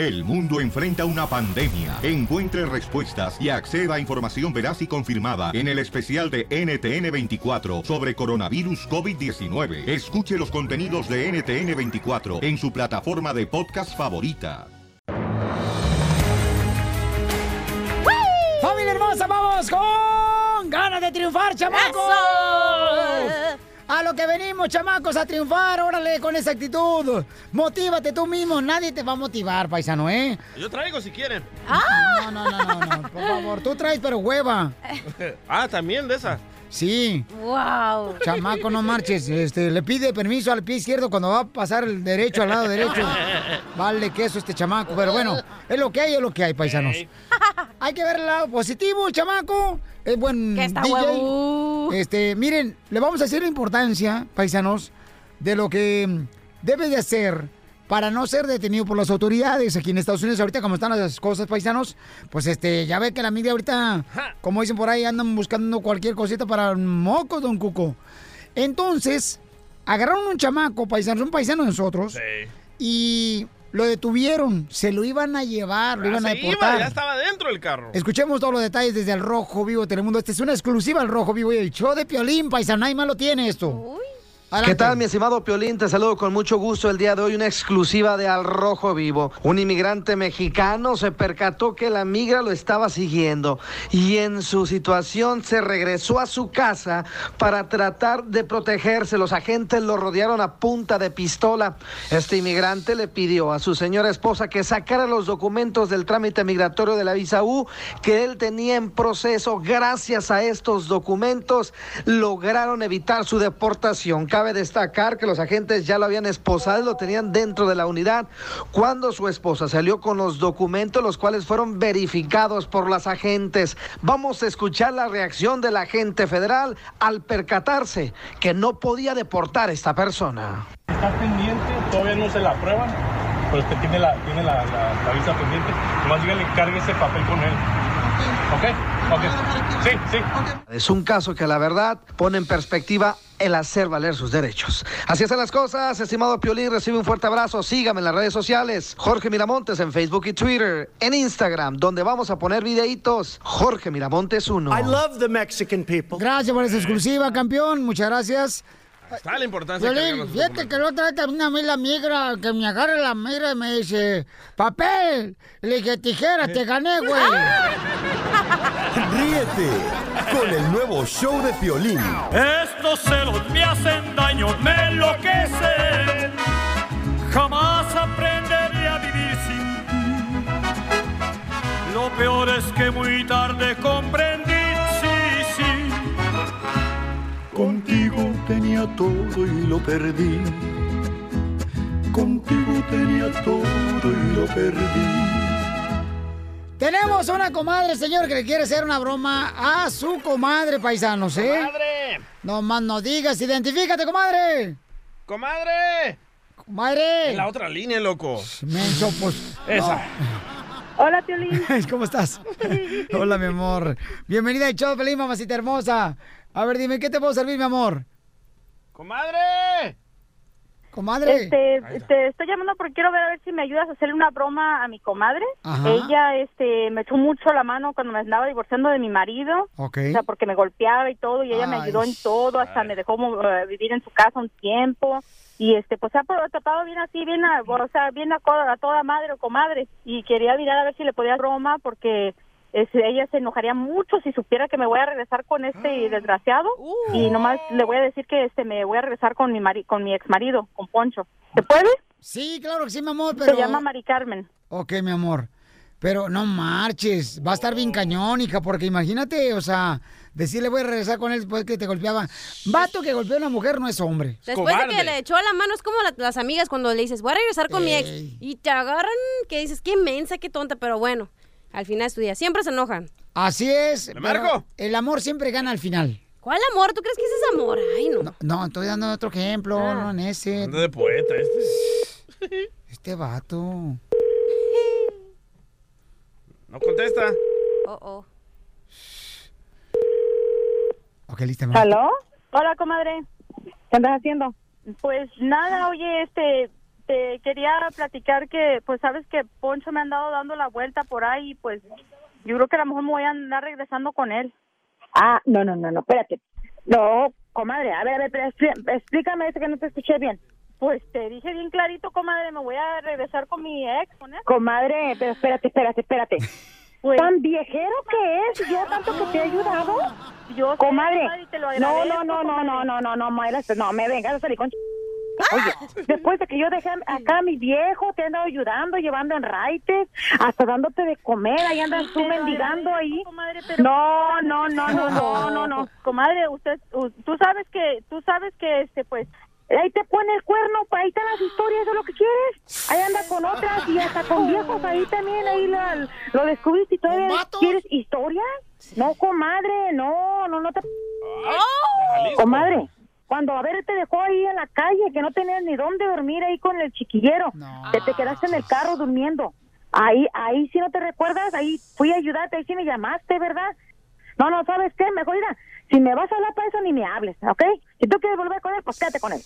El mundo enfrenta una pandemia. Encuentre respuestas y acceda a información veraz y confirmada en el especial de NTN24 sobre coronavirus COVID-19. Escuche los contenidos de NTN24 en su plataforma de podcast favorita. ¡Familia hermosa, vamos con ganas de triunfar, chamacos! A lo que venimos, chamacos, a triunfar, órale, con esa actitud. Motívate tú mismo, nadie te va a motivar, paisano, ¿eh? Yo traigo si quieren. No, no, no, no, no, por favor, tú traes, pero hueva. ah, también de esa. Sí. Wow. Chamaco, no marches. Este, le pide permiso al pie izquierdo cuando va a pasar el derecho al lado derecho. Vale, queso este chamaco. Pero bueno, es lo que hay, es lo que hay, paisanos. Hay que ver el lado positivo, el chamaco. Es buen Que está DJ. huevo. Este, miren, le vamos a decir la importancia, paisanos, de lo que debe de hacer para no ser detenido por las autoridades aquí en Estados Unidos. Ahorita como están las cosas, paisanos, pues este, ya ve que la media ahorita, como dicen por ahí, andan buscando cualquier cosita para mocos, don Cuco. Entonces, agarraron un chamaco, paisanos, un paisano de nosotros, y lo detuvieron, se lo iban a llevar, lo iban a iba, deportar. ya estaba dentro del carro. Escuchemos todos los detalles desde el Rojo Vivo de Telemundo. Esta es una exclusiva al Rojo Vivo y el show de Piolín, paisano. Nadie más lo tiene esto. ¿Qué Adelante. tal, mi estimado Piolín? Te saludo con mucho gusto el día de hoy, una exclusiva de Al Rojo Vivo. Un inmigrante mexicano se percató que la migra lo estaba siguiendo y en su situación se regresó a su casa para tratar de protegerse. Los agentes lo rodearon a punta de pistola. Este inmigrante le pidió a su señora esposa que sacara los documentos del trámite migratorio de la visa U que él tenía en proceso. Gracias a estos documentos lograron evitar su deportación. Cabe destacar que los agentes ya lo habían esposado y lo tenían dentro de la unidad cuando su esposa salió con los documentos, los cuales fueron verificados por las agentes. Vamos a escuchar la reacción del agente federal al percatarse que no podía deportar a esta persona. Está pendiente, todavía no se la aprueban, pero usted tiene la, tiene la, la- la visa pendiente. Nomás dígale que cargue ese papel con él. ¿Ok? Ok. Sí, sí. Es un caso que la verdad pone en perspectiva el hacer valer sus derechos. Así están las cosas, estimado Piolín, recibe un fuerte abrazo, sígame en las redes sociales, Jorge Miramontes en Facebook y Twitter, en Instagram, donde vamos a poner videitos, Jorge Miramontes 1. I love the Mexican people. Gracias por esa exclusiva, campeón. Muchas gracias. Está la importancia de Violín, los fíjate que la otra vez también a mí la migra, que me agarra la migra y me dice, papel. Le dije, tijera, te gané, güey. Ríete con el nuevo show de Piolín. Estos celos me hacen daño, me enloquecen. Jamás aprenderé a vivir sin ti. Lo peor es que muy tarde comprendí, Contigo tenía todo y lo perdí. Contigo tenía todo y lo perdí. Tenemos una comadre, señor, que le quiere hacer una broma a su comadre, paisanos, ¿eh? ¡Comadre! No más no digas, identifícate, comadre. ¡Comadre! Comadre. En la otra línea, loco. Menso, pues. Esa. Hola, Piolín. ¿Cómo estás? Hola, mi amor. Bienvenida al show, Pelín, mamacita hermosa. A ver, dime, ¿qué te puedo servir, mi amor? ¡Comadre! Comadre. Este, te estoy llamando porque quiero ver a ver si me ayudas a hacerle una broma a mi comadre. Ajá. Ella, este, me echó mucho la mano cuando me andaba divorciando de mi marido. Ok. O sea, porque me golpeaba y todo, y ella me Ay, ayudó en todo, hasta me dejó eh, vivir en su casa un tiempo. Y este, pues se ha pro- tratado bien así, bien, a, o sea, bien a, a toda madre o comadre. Y quería mirar a ver si le podía hacer broma porque este, ella se enojaría mucho si supiera que me voy a regresar con este desgraciado. Y nomás le voy a decir que este, me voy a regresar con mi mari con mi ex marido, con Poncho. ¿Se puede? Sí, claro que sí, mi amor, pero... Se llama Mari Carmen. Ok, mi amor. Pero no marches, va a estar bien cañón, hija, porque imagínate, o sea, decirle voy a regresar con él después que te golpeaba. Vato que golpea a una mujer no es hombre. Después de que le echó la mano, es como la- las amigas cuando le dices, voy a regresar con mi ex. Y te agarran, que dices, qué mensa, qué tonta, pero bueno, al final es tu día. Siempre se enojan. Así es. ¿Le pero marco? El amor siempre gana al final. ¿Cuál amor? ¿Tú crees que ese es amor? Ay, no. No, estoy dando otro ejemplo, Ah. no en ese. De poeta este. Este vato. No contesta. Oh, oh. Ok, lista. ¿Aló? Hola, comadre. ¿Qué andas haciendo? Pues nada, oye, este, este, quería platicar que, pues sabes que Poncho me ha andado dando la vuelta por ahí, pues yo creo que a lo mejor me voy a andar regresando con él. Ah, no, no, no, no, espérate. No, comadre, a ver, a ver, explícame eso que no te escuché bien. Pues te dije bien clarito, comadre, me voy a regresar con mi ex, con él. Comadre, pero espérate, espérate, espérate. Pues- ¿Tan viejero que es? ¿Yo tanto que te he ayudado? Yo sé, Comadre, comadre, y te lo no, agradezco, no, no, no, no, no, no, no, Mayra, no, me vengas a salir con... Oye, después de que yo dejé acá a mi viejo, te he andado ayudando, llevando en raites, hasta dándote de comer, ahí andas tú mendigando ahí. No, no, no, no, no, no, no. Comadre, usted, u- tú sabes que, tú sabes que, este, pues, Ahí te pone el cuerno, ahí están las historias, eso es lo que quieres. Ahí anda con otras y hasta con viejos, ahí también, ahí lo, lo descubriste y todavía quieres historias. No, comadre, no, no, no te... Jalisco. Comadre, cuando a ver te dejó ahí en la calle, que no tenías ni dónde dormir ahí con el chiquillero, que te quedaste en el carro durmiendo. Ahí, ahí sí no te recuerdas, ahí fui a ayudarte, ahí sí me llamaste, ¿verdad? No, no, ¿sabes qué? Mejor mira, si me vas a hablar para eso ni me hables, ¿ok? Si tú quieres volver con él, pues quédate con él.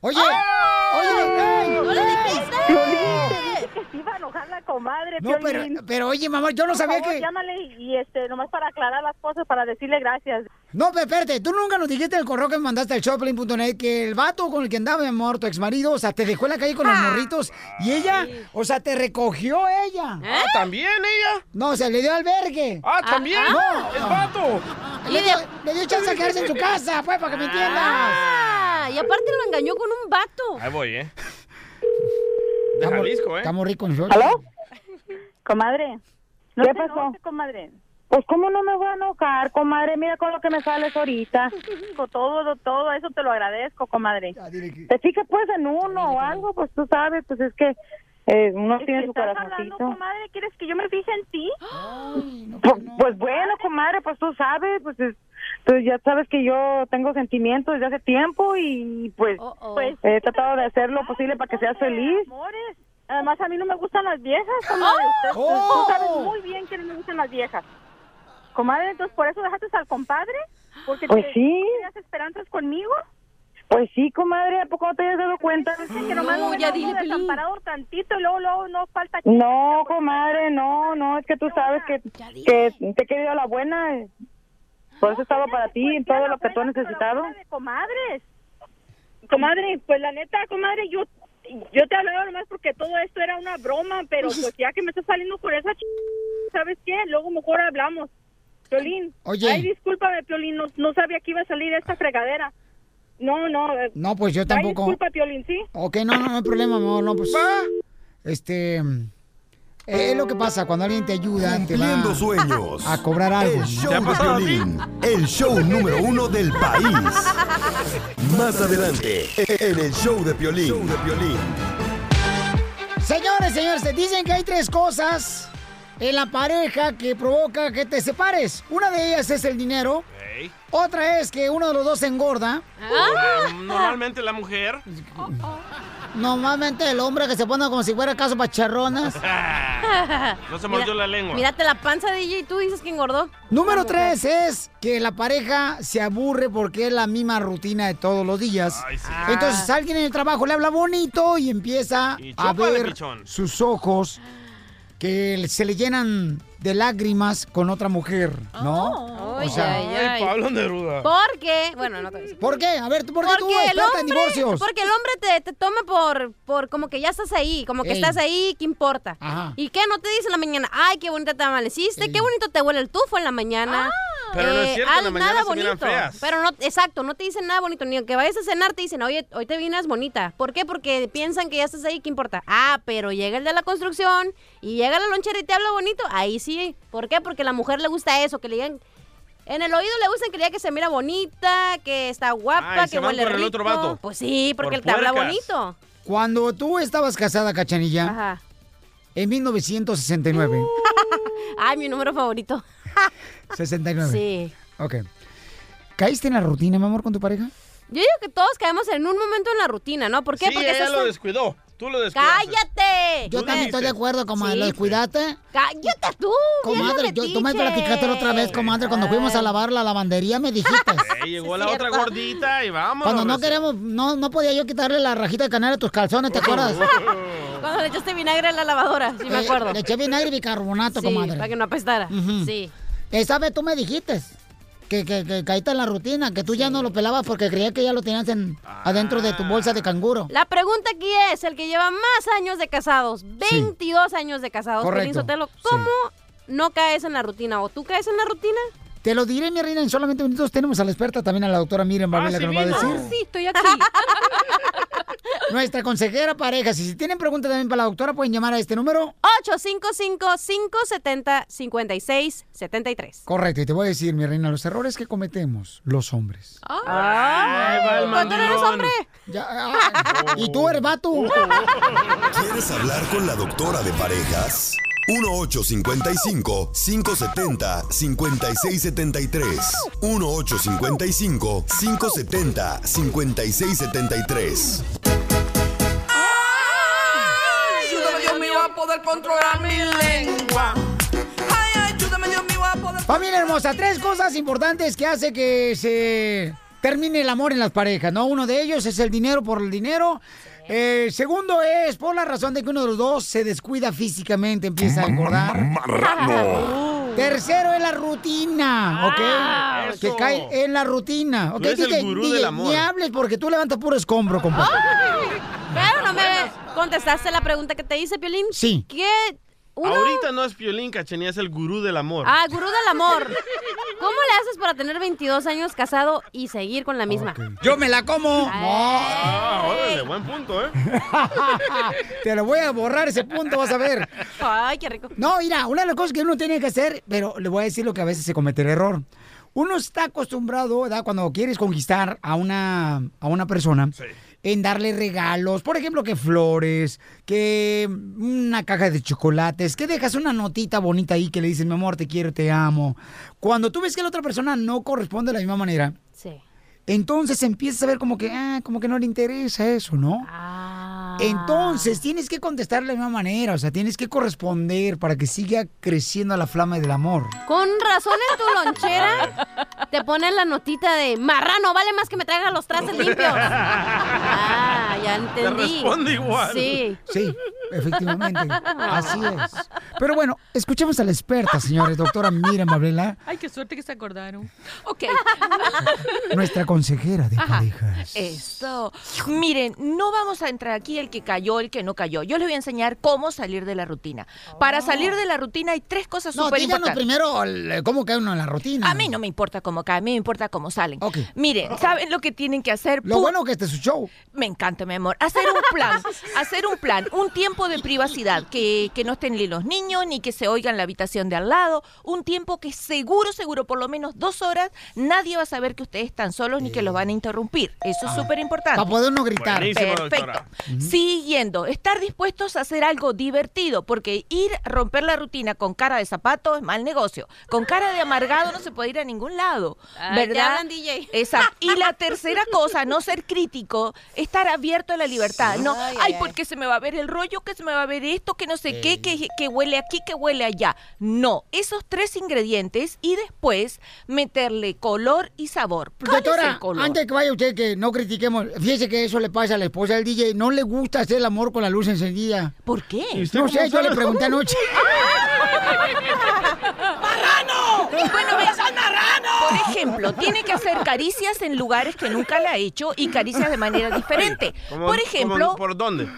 Oye, oye, ey, ¡No le dijiste! Piolín, te dije que se iba a enojar la comadre, No, pero, Piolín. pero oye, mamá, yo no Por sabía favor, que... llámale y, este, nomás para aclarar las cosas, para decirle gracias. No, pero espérate, tú nunca nos dijiste el correo que me mandaste al shopping.net que el vato con el que andaba, mi amor, tu ex marido, o sea, te dejó en la calle con los morritos y ella, o sea, te recogió ella. Ah, ¿también ella? No, o sea, le dio albergue. Ah, ¿también? no. ¡Es vato! Le dio, le dio chance de quedarse en su casa, pues, para que me entiendas. Ah, y aparte lo engañó con un vato. Ahí voy, ¿eh? De Estamos- Jalisco, ¿eh? Estamos ricos nosotros. ¿Aló? Comadre, no ¿Qué te pasó? enojes, comadre. Pues, ¿cómo no me voy a enojar, comadre? Mira con lo que me sales ahorita. Con todo, todo eso te lo agradezco, comadre. Ya, que- Te fijas, pues, en uno o algo, pues tú sabes, pues es que eh, uno ¿De tiene su estás corazoncito. hablando, comadre? ¿Quieres que yo me fije en ti? Ay, no, Pues, no. pues bueno, comadre, pues tú sabes, pues, es- pues ya sabes que yo tengo sentimientos desde hace tiempo y pues Oh, oh. Pues he tratado de hacer lo posible para que seas feliz. Amores, además a mí no me gustan las viejas, comadre. Usted, Oh. Tú sabes muy bien que no me gustan las viejas. Comadre, entonces por eso dejaste al compadre, porque Pues te- sí. tenías esperanzas conmigo. Pues sí, comadre, ¿a poco no te has dado cuenta? Dicen que nomás No, ya dile, desamparado tantito y luego, luego no falta No, comadre, no, no, es que tú sabes que, que te he querido la buena. Por eso estaba para ti en todo lo que tú has necesitado. comadres. Comadre, pues la neta, comadre, yo yo te hablaba nomás porque todo esto era una broma, pero pues ya que me estás saliendo por esa ch... ¿sabes qué? Luego mejor hablamos. Piolín. Oye. Ay, discúlpame, Piolín, no, no sabía que iba a salir esta fregadera. No, no. eh, No, pues yo tampoco. disculpa, Piolín, ¿sí? Ok, no, no, no hay problema, amor, no, pues. Este. eh, Es lo que pasa cuando alguien te ayuda, te va sueños. a cobrar algo. El show ¿Te ha de? Piolín, el show número uno del país. Más adelante, en el show de Piolín. Show de Piolín. Señores, señores, te dicen que hay tres cosas en la pareja que provoca que te separes. Una de ellas es el dinero. Otra es que uno de los dos se engorda. Eh, Normalmente la mujer. Normalmente el hombre que se pone como si fuera caso pacharronas. No se mordió la lengua. Mírate la panza de ella y tú dices que engordó. Número tres es que la pareja se aburre porque es la misma rutina de todos los días. Ay, sí. Entonces alguien en el trabajo le habla bonito y empieza Y a ver pichón. sus ojos que se le llenan de lágrimas con otra mujer, ¿no? Ay, o sea, ay, Ay. Pablo Neruda. Porque, bueno, no te voy a decir. ¿por qué? A ver, ¿tú ¿por qué tú, Porque el experta en hombre, divorcios? porque el hombre te, te toma por, por como que ya estás ahí, como que Ey. estás ahí, ¿qué importa? Ajá. ¿Y qué? No te dice en la mañana, ay, qué bonita te amaneciste, Ey. qué bonito te huele el tufo en la mañana. Pero no es cierto, en la mañana nada se miran bonito. feas. Pero no, exacto, no te dicen nada bonito, ni aunque vayas a cenar te dicen, oye, hoy te vienes bonita. ¿Por qué? Porque piensan que ya estás ahí, ¿qué importa? Ah, pero llega el de la construcción y llega la lonchera y te habla bonito, ahí sí. ¿Por qué? Porque a la mujer le gusta eso, que le digan... En el oído le gusta que le digan que se mira bonita, que está guapa, Ay, que se huele por el rico. otro vato. Pues sí, porque Por él te habla bonito. Cuando tú estabas casada, Cachanilla, Ajá. en 1969. Ay, mi número favorito. 69. Sí. Ok. ¿Caíste en la rutina, mi amor, con tu pareja? Yo digo que todos caemos en un momento en la rutina, ¿no? ¿Por qué? Sí, Porque ella lo descuidó. Tú lo descuidaste. ¡Cállate! Yo también estoy de acuerdo, comadre. Sí. ¿Lo descuidaste? ¡Cállate tú! Comadre, yo, tú me platicaste la otra vez, comadre, cuando fuimos a lavar la lavandería, me dijiste. Llegó la otra gordita y vamos. Cuando no queremos, no, no podía yo quitarle la rajita de canela a tus calzones, ¿te acuerdas? Cuando le echaste vinagre a la lavadora, sí me Eh, acuerdo. Le eché vinagre y bicarbonato, Sí, comadre. para que no apestara. Sí. Esa vez tú me dijiste que, que, que caíste en la rutina, que tú ya no lo pelabas porque creías que ya lo tenías en, adentro de tu bolsa de canguro. La pregunta aquí es, el que lleva más años de casados, 22 años de casados, Correcto. Sotelo, ¿cómo no caes en la rutina? ¿O tú caes en la rutina? Te lo diré, mi reina, en solamente minutos tenemos a la experta también, a la doctora Miriam Babela, sí que nos va a decir. Sí, estoy aquí. Nuestra consejera pareja. Si tienen preguntas también para la doctora, pueden llamar a este número. 855-570-5673. Correcto, y te voy a decir, mi reina, los errores que cometemos los hombres. ¡Ay! el ¿Tú no eres hombre? Ya, ah, y tú eres vato. ¿Quieres hablar con la doctora de parejas? 1-855-570-5673. 1-855-570-5673. Ayúdame, Dios mío, a poder controlar mi lengua. Ay, ayúdame, Dios mío, a poder. Familia hermosa, tres cosas importantes que hace que se termine el amor en las parejas, ¿no? Uno de ellos es el dinero por el dinero. Eh, segundo es por la razón de que uno de los dos se descuida físicamente, empieza a engordar. Tercero es la rutina, ¿ok? Ah, que cae en la rutina. ¿ok? Tú eres el DJ, gurú DJ, del amor. Ni hables porque tú levantas puro escombro, compadre. Pero no me contestaste la pregunta que te hice, Piolín. Sí. ¿Qué? Uno... Ahorita no es Piolín, Cachenía, es el gurú del amor. Ah, gurú del amor. ¿Cómo le haces para tener 22 años casado y seguir con la misma? Yo me la como. Ah, órale, buen punto, ¿eh? Te lo voy a borrar ese punto, vas a ver. Ay, qué rico. No, mira, una de las cosas que uno tiene que hacer, pero le voy a decir lo que a veces se comete el error. Uno está acostumbrado, ¿verdad? Cuando quieres conquistar a una, a una persona, en darle regalos, por ejemplo, que flores, que una caja de chocolates, que dejas una notita bonita ahí que le dices, mi amor, te quiero, te amo. Cuando tú ves que la otra persona no corresponde de la misma manera, Sí. entonces empiezas a ver como que, ah, como que no le interesa eso, ¿no? Entonces tienes que contestar de la misma manera, o sea, tienes que corresponder para que siga creciendo la flama del amor. Con razón en tu lonchera te ponen la notita de marrano, vale más que me traiga los trastes limpios. Ah, ya entendí. responde igual. Sí. Sí, efectivamente. Así es. Pero bueno, escuchemos a la experta, señores, doctora Miriam Babela, Ay, qué suerte que se acordaron. Ok. nuestra consejera de Ajá. parejas. Eso. Miren, no vamos a entrar aquí el que cayó, el que no cayó. Yo les voy a enseñar cómo salir de la rutina. Para salir de la rutina hay tres cosas No, súper importantes. primero el- cómo cae uno en la rutina. A mí no me importa cómo caen, a mí me importa cómo salen. Miren, ¿saben lo que tienen que hacer? Lo Pu- bueno que este es su show. Me encanta, mi amor. Hacer un plan, hacer un plan, un tiempo de privacidad, que, que no estén ni los niños, ni que se oigan la habitación de al lado, un tiempo que seguro, seguro, por lo menos dos horas, nadie va a saber que ustedes están solos ni que los van a interrumpir. Eso es súper importante. Para poder no gritar. Buenísimo, Perfecto. doctora. Siguiendo, estar dispuestos a hacer algo divertido, porque ir a romper la rutina con cara de zapato es mal negocio. Con cara de amargado no se puede ir a ningún lado. Ay, ¿Verdad? DJ. Exacto. Y la tercera cosa, no ser crítico, estar abierto a la libertad. No, Ay, ay, ay, porque se me va a ver el rollo, que se me va a ver esto, que no sé qué, que, que huele aquí, que huele allá. No, esos tres ingredientes y después meterle color y sabor. ¿Cuál es Doctora, el color? antes que vaya usted, que no critiquemos, fíjese que eso le pasa a la esposa del DJ, no le gusta hacer el amor con la luz encendida. ¿Por qué? No sé, yo le pregunté anoche. ¡Marrano! Bueno, ve- Por ejemplo, tiene que hacer caricias en lugares que nunca le ha hecho y caricias de manera diferente. ¿Cómo- Por cómo- ejemplo, ¿Por dónde?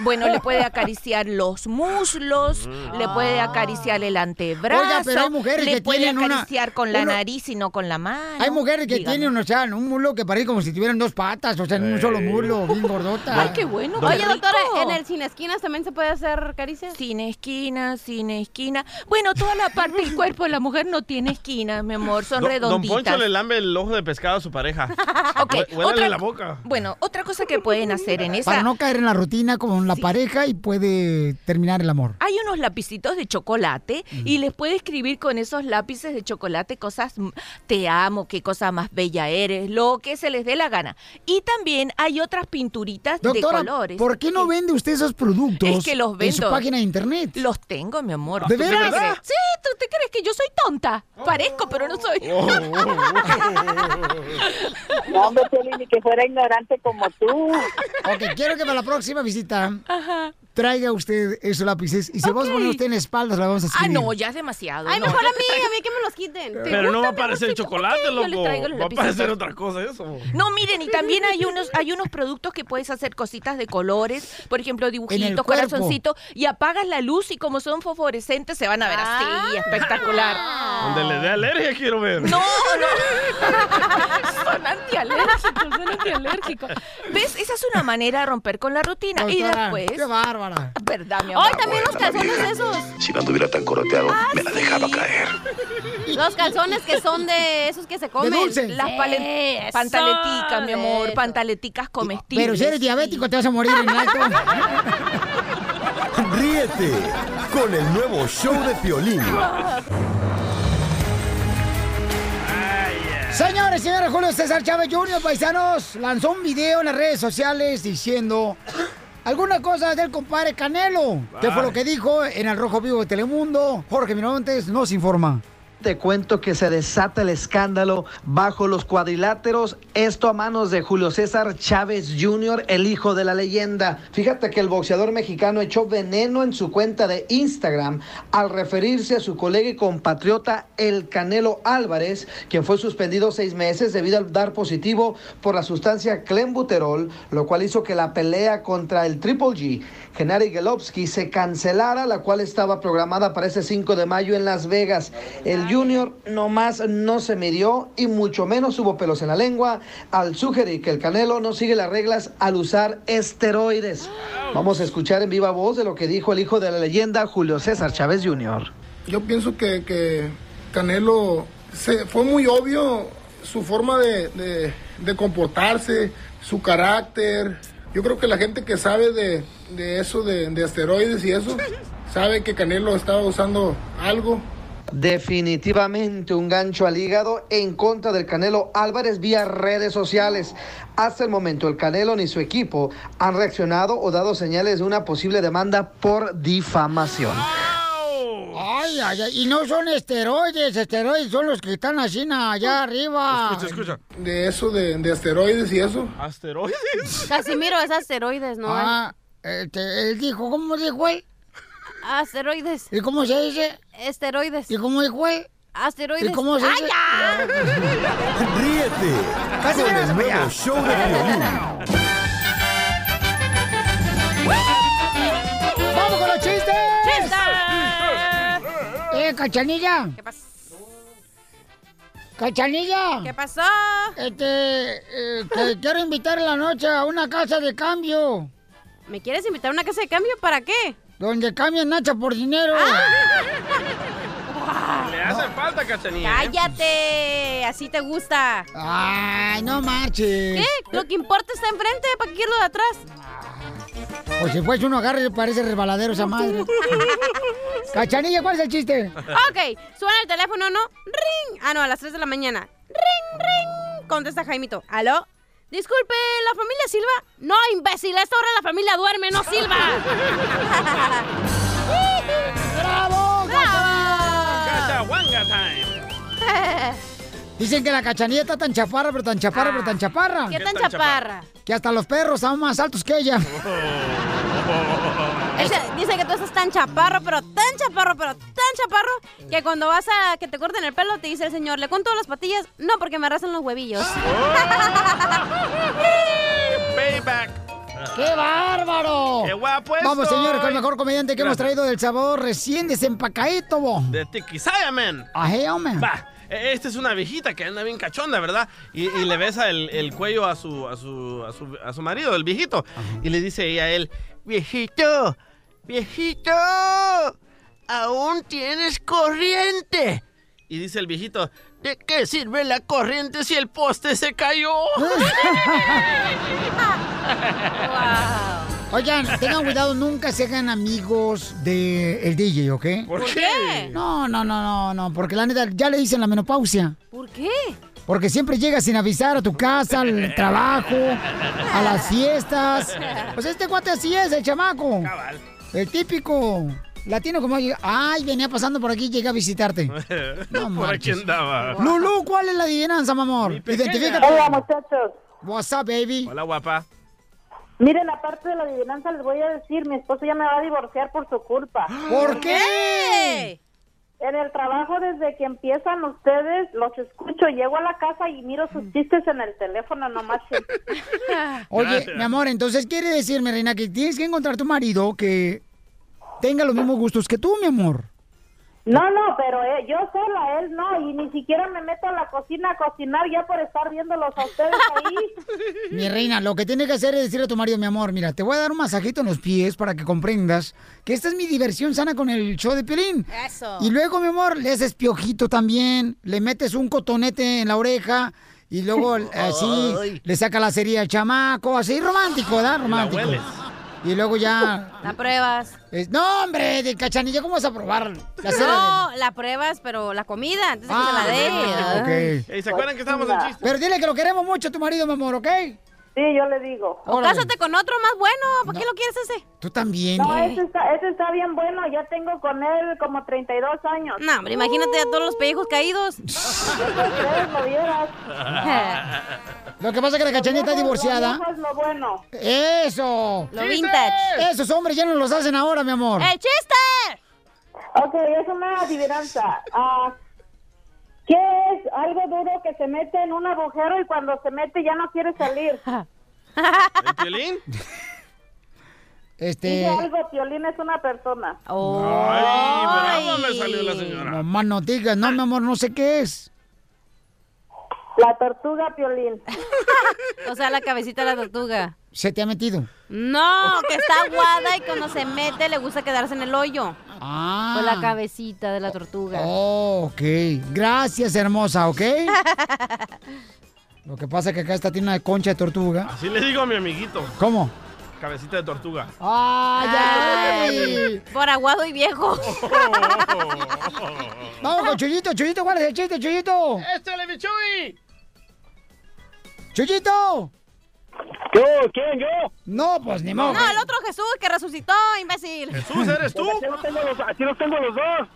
bueno, le puede acariciar los muslos, le puede acariciar el antebrazo, Oiga, pero hay mujeres le que puede tienen una- acariciar con la uno- nariz y no con la mano. Hay mujeres que Dígame. tienen, o sea, un mulo que parece como si tuvieran dos patas, o sea, en un solo mulo, bien gordota. Ay, qué bueno. Oye, qué doctora, rico. ¿en el sin esquinas también se puede hacer caricias? Sin esquina, sin esquina. Bueno, toda la parte del cuerpo de la mujer no tiene esquina, mi amor. Son Do- Don Poncho le lambe el ojo de pescado a su pareja. Ok, otra- la boca. Bueno, otra cosa que pueden hacer en esa... Para no caer en la rutina con la pareja y puede terminar el amor. Hay unos lapicitos de chocolate y les puede escribir con esos lápices de chocolate cosas, te amo, qué cosa más bella eres, lo que se les dé la gana. Y también hay otras pinturitas Doctora, de colores. ¿por qué no vende usted esos productos Es que los en su vendo. página de internet? Los tengo, mi amor. ¿De ¿Tú te veras? Sí, ¿tú te crees que yo soy tonta? Parezco, pero no soy. No, hombre, Piolín, ni que fuera ignorante como tú. Ok, quiero que para la próxima visita traiga usted esos lápices y se los vamos a poner usted en la espalda, se la vamos a Ah, escribir. no, ya es demasiado. Ay, no. mejor a mí, a mí que me los quiten. Pero no va a parecer chocolate, yo les loco. traigo los Va a parecer lapicitos. otra cosa eso. No, miren, y también hay unos, hay unos productos que puedes hacer cositas de colores, por ejemplo, dibujitos, cuerpo. corazoncito, y apagas la luz y como son fosforescentes se van a ver así, espectacular. Donde le dé alergia quiero ver. No, no. son antialérgicos, son antialérgicos. ¿Ves? Esa es una manera de romper con la rutina. y después. Qué bárbara. ¿Verdad, mi amor? Ay, también los calzones esos. Si no anduviera tan coroteado, me la dejaba caer. Los calzones que son de esos que se comen. dulce. Las pantaleticas, mi amor, eso. pantaleticas comestibles. Pero si eres diabético te vas a morir en el acto. Ríete con el nuevo show de Piolín. Señores, señores, Julio César Chávez Jr., paisanos, lanzó un video en las redes sociales diciendo alguna cosa del compadre Canelo. ¿Qué fue lo que dijo en el Rojo Vivo de Telemundo? Jorge Miramontes nos informa. Te cuento que se desata el escándalo bajo los cuadriláteros, esto a manos de Julio César Chávez Jr., el hijo de la leyenda. Fíjate que el boxeador mexicano echó veneno en su cuenta de Instagram al referirse a su colega y compatriota El Canelo Álvarez, quien fue suspendido seis meses debido al dar positivo por la sustancia clenbuterol, lo cual hizo que la pelea contra el Triple G, Gennady Golovkin, se cancelara, la cual estaba programada para ese 5 de mayo en Las Vegas. El Junior nomás no se midió y mucho menos hubo pelos en la lengua al sugerir que el Canelo no sigue las reglas al usar esteroides. Vamos a escuchar en viva voz de lo que dijo el hijo de la leyenda Julio César Chávez Jr. Yo pienso que, Canelo se, fue muy obvio su forma de comportarse, su carácter. Yo creo que la gente que sabe de, de eso, de, de esteroides y eso, sabe que Canelo estaba usando algo. Definitivamente un gancho al hígado en contra del Canelo Álvarez vía redes sociales. Hasta el momento el Canelo ni su equipo han reaccionado o dado señales de una posible demanda por difamación. Ay, ay, ay, y no son esteroides, esteroides son los que están así na, allá arriba. Escucha, escucha. De eso, de, de esteroides y eso. ¿Asteroides? Casimiro, es asteroides, ¿no? Ah, este, él dijo, ¿cómo dijo él? Asteroides. ¿Y cómo se dice? Esteroides. ¿Y cómo dijo él? Asteroides. ¿Y cómo se ¡Ay, dice? ya! Ríete Casi con me el nuevo show de Piolín. ¡Vamos con los chistes! ¡Chistes! ¡Eh, cachanilla! ¿Qué pasó? ¡Cachanilla! ¿Qué pasó? Este, eh, te quiero invitar en la noche a una casa de cambio. ¿Me quieres invitar a una casa de cambio? ¿Para qué? Donde cambian Nacha por dinero. Le hace falta, cachanilla. ¿eh? ¡Cállate! Así te gusta. Ay, no marches. ¿Qué? Lo que importa está enfrente, ¿para qué quiero lo de atrás? Pues si fuese uno agarre, parece resbaladero esa madre. Cachanilla, ¿cuál es el chiste? Ok, suena el teléfono, ¿no? ¡Ring! Ah, no, a las 3 de la mañana. ¡Ring, ring! Contesta Jaimito. ¿Aló? Disculpe, ¿la familia Silva? No, imbécil, a esta hora la familia duerme, no Silva. ¡Bravo! Cachahuanga time. Dicen que la cachanilla está tan chaparra, pero tan chaparra, pero tan chaparra. ¿Qué tan chaparra? Que hasta los perros son más altos que ella. Ese- dice que tú estás tan chaparro, pero tan chaparro, pero tan chaparro, que cuando vas a que te corten el pelo, te dice el señor, ¿le cuento las patillas? No, porque me arrasan los huevillos. Payback. ¡Qué bárbaro! ¡Qué guapo Vamos, estoy! señores, con el mejor comediante que hemos traído del sabor recién desempacadito, bo. De Tiquisaya, man. Ajeo, man. Va, e- esta es una viejita que anda bien cachonda, ¿verdad? Y, y le besa el, el cuello a su, a, su, a, su, a su marido, el viejito. Y le dice ella a él, viejito, viejito, aún tienes corriente. Y dice el viejito, ¿De qué sirve la corriente si el poste se cayó? Oigan, tengan cuidado, nunca se hagan amigos del el DJ, ¿ok? ¿Por ¿Por qué? No, no, no, no, no, porque la neta, ya le dicen la menopausia. ¿Por qué? Porque siempre llegas sin avisar a tu casa, al trabajo, a las fiestas. Pues este cuate así es, el chamaco. El típico latino como... Ay, venía pasando por aquí, llegué a visitarte. Por aquí andaba. Lulu, ¿cuál es la adivinanza, mi amor? Identifícate. Hola, muchachos. What's up, baby? Hola, guapa. Miren, aparte de la adivinanza, les voy a decir, mi esposo ya me va a divorciar por su culpa. ¿Por qué? En el trabajo, desde que empiezan ustedes, los escucho, llego a la casa y miro sus chistes en el teléfono, nomás. Oye, Gracias. mi amor, entonces quiere decirme, reina, que tienes que encontrar tu marido que tenga los mismos gustos que tú, mi amor. No, no, pero eh, yo sola, él no, y ni siquiera me meto a la cocina a cocinar ya por estar viéndolos a ustedes ahí. Mi reina, lo que tiene que hacer es decirle a tu marido, mi amor, mira, te voy a dar un masajito en los pies para que comprendas que esta es mi diversión sana con el show de Piolín. Eso. Y luego, mi amor, le haces piojito también, le metes un cotonete en la oreja y luego así Ay. le saca la cerilla al chamaco, así romántico, ¿verdad? Romántico. Y luego ya... La pruebas. Es- no, hombre, de cachanilla, ¿cómo vas a probar la No, la pruebas, pero la comida, antes de que se la dé. Ah, ¿Se acuerdan que estábamos en chiste? Pero dile que lo queremos mucho a tu marido, mi amor, ¿ok? Sí, yo le digo. O cásate con otro más bueno. ¿Para qué lo quieres ese? Tú también. No, ese está, ese está bien bueno, ya tengo con él como 32 años. No, hombre, imagínate a todos los pellejos caídos. Ustedes lo vieras. Lo que pasa es que la cachanilla está divorciada. Eso es lo bueno. Eso. Lo vintage. Esos hombres ya no los hacen ahora, mi amor. ¡El chiste! Ok, es una adivinanza. Ah, ¿Qué es algo duro que se mete en un agujero y cuando se mete ya no quiere salir? ¿El violín? Este. Dice algo, Piolín es una persona. Ay, bravo me salió la señora. No más no digas, no, mi amor, no sé qué es. La tortuga Piolín. O sea, la cabecita de la tortuga. Se te ha metido. No, que está aguada y cuando se mete le gusta quedarse en el hoyo. Ah. Con la cabecita de la tortuga. Oh, ok. Gracias, hermosa, ¿ok? Lo que pasa es que acá esta tiene una concha de tortuga. Así le digo a mi amiguito. ¿Cómo? Cabecita de tortuga. ¡Ay, ay! Por aguado y viejo. Vamos con Chuyito, Chuyito, ¿cuál es el chiste, Chuyito? ¡Échale, mi Chuy! ¡Chuyito! ¿Yo? ¿Quién? ¿Yo? No, pues ni modo. No, el otro Jesús que resucitó, imbécil. Jesús, ¿eres tú? Aquí los tengo los, aquí los, tengo los dos.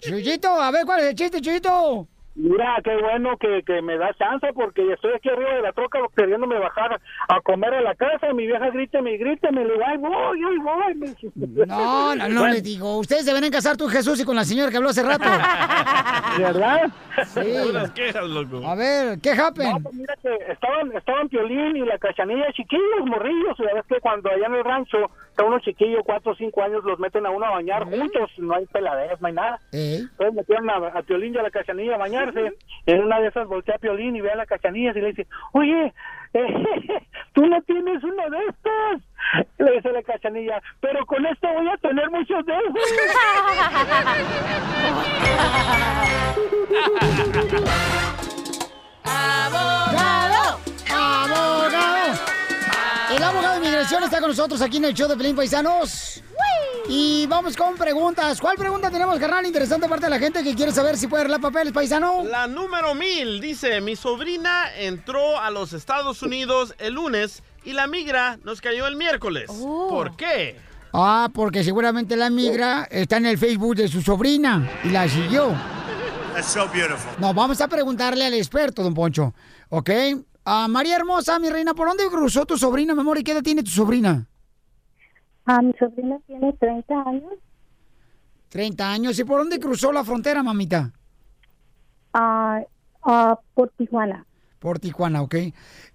Chuyito, a ver, ¿cuál es el chiste, Chuyito? Mira, qué bueno que, que me da chance porque estoy aquí arriba de la troca queriéndome bajar a comer a la casa. Mi vieja gríteme y gríteme. Le digo, ay, voy, ay, voy. Me. No, no, no Bueno, le digo. Ustedes deben casar tú, Jesús, y con la señora que habló hace rato. ¿Verdad? Sí. Puras quejas, loco. A ver, ¿qué No, happened? pues mira que estaban, estaban Piolín y la cachanilla chiquillos, morrillos. Ya ves que cuando allá en el rancho está unos chiquillos, cuatro o cinco años, los meten a uno a bañar juntos. No hay peladez, no hay nada. Entonces metieron a, a Piolín y a la cachanilla a bañarse. En una de esas voltea a Piolín y ve a la cachanilla y le dice, oye, eh, tú no tienes uno de estos. Le dice la cachanilla, pero con esto voy a tener muchos de esos. ¡Abogado! ¡Abogado! El abogado de inmigración está con nosotros aquí en el show de Pelín Paisanos. Y vamos con preguntas. ¿Cuál pregunta tenemos, carnal? Interesante parte de la gente que quiere saber si puede arreglar papeles, paisano. La número mil dice, mi sobrina entró a los Estados Unidos el lunes y la migra nos cayó el miércoles. ¿Por qué? Ah, porque seguramente la migra está en el Facebook de su sobrina y la siguió. That's so beautiful. No, vamos a preguntarle al experto, don Poncho. ¿Ok? Ah, María Hermosa, mi reina, ¿por dónde cruzó tu sobrina, mi amor? ¿Y qué edad tiene tu sobrina? Ah, mi sobrina tiene 30 años. 30 años. ¿Y por dónde cruzó la frontera, mamita? Ah, ah, por Tijuana. Por Tijuana, ¿ok?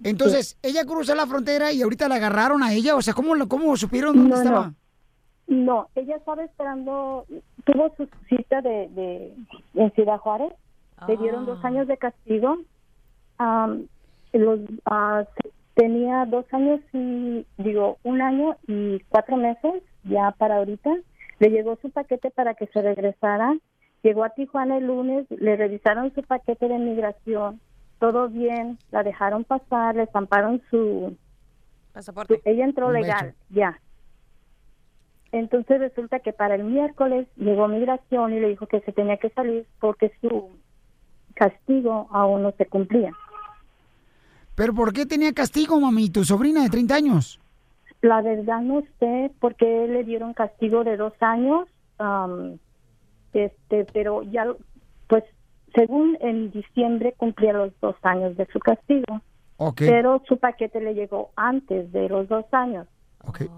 Entonces, ella cruzó la frontera y ahorita la agarraron a ella. O sea, ¿cómo, cómo supieron dónde No, estaba? No, ella estaba esperando, tuvo su cita de, de en Ciudad Juárez, le dieron dos años de castigo, los, ah, se- tenía dos años y, digo, un año y cuatro meses ya para ahorita, le llegó su paquete para que se regresara Llegó a Tijuana el lunes, le revisaron su paquete de migración, todo bien, la dejaron pasar, le estamparon su... Pasaporte. ella entró legal, ya. Entonces resulta que para el miércoles llegó migración y le dijo que se tenía que salir porque su castigo aún no se cumplía. ¿Pero por qué tenía castigo, mami, tu sobrina de 30 años? La verdad no sé por qué le dieron castigo de dos años, am, este, pero ya, pues, según en diciembre cumplía los dos años de su castigo. Ok. Pero su paquete le llegó antes de los dos años.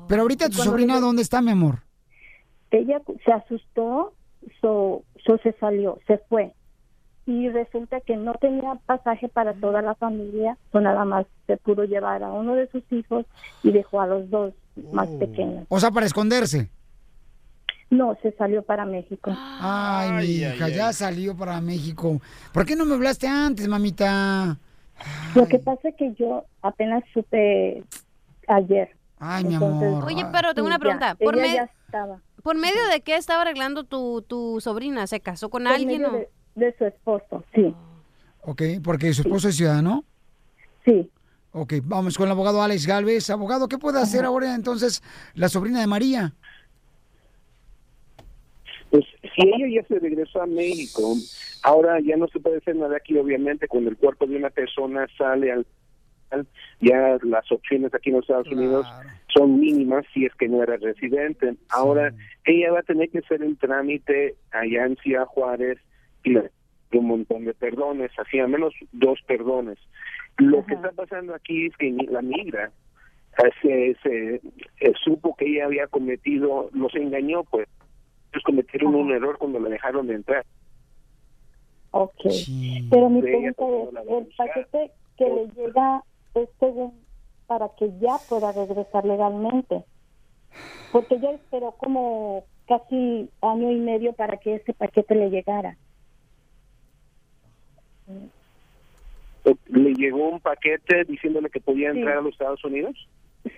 Pero ahorita tu sobrina, le- ¿dónde está, mi amor? Ella se asustó, so, so se salió, se fue. Y resulta que no tenía pasaje para toda la familia, so nada más se pudo llevar a uno de sus hijos y dejó a los dos más pequeños. O sea, para esconderse. No, se salió para México. Ay, mi hija, ya salió para México. ¿Por qué no me hablaste antes, mamita? Lo que pasa es que yo apenas supe ayer. Ay, mi amor. Oye, pero tengo una ya, pregunta. ¿Por, ella me- ya estaba. ¿Por medio de qué estaba arreglando tu, tu sobrina? ¿Se casó con Por alguien? o- de, de su esposo, sí. Ok, porque su esposo es ciudadano. Sí. Ok, vamos con el abogado Alex Galvez. Abogado, ¿qué puede hacer ahora entonces la sobrina de María? Pues si ella ya se regresó a México, ahora ya no se puede hacer nada aquí, obviamente, cuando el cuerpo de una persona sale al ya las opciones aquí en los Estados Unidos son mínimas si es que no era residente. Ahora ella va a tener que hacer un trámite allá en Ciudad Juárez un montón de perdones, así al menos dos perdones. Lo que está pasando aquí es que la migra eh, se, se eh, supo que ella había cometido, los engañó, pues, ellos cometieron un error cuando la dejaron de entrar. Ok. Pero mi pregunta es, ¿el paquete que le llega es según para que ya pueda regresar legalmente? Porque ella esperó como casi año y medio para que ese paquete le llegara. ¿Le llegó un paquete diciéndole que podía Sí. entrar a los Estados Unidos?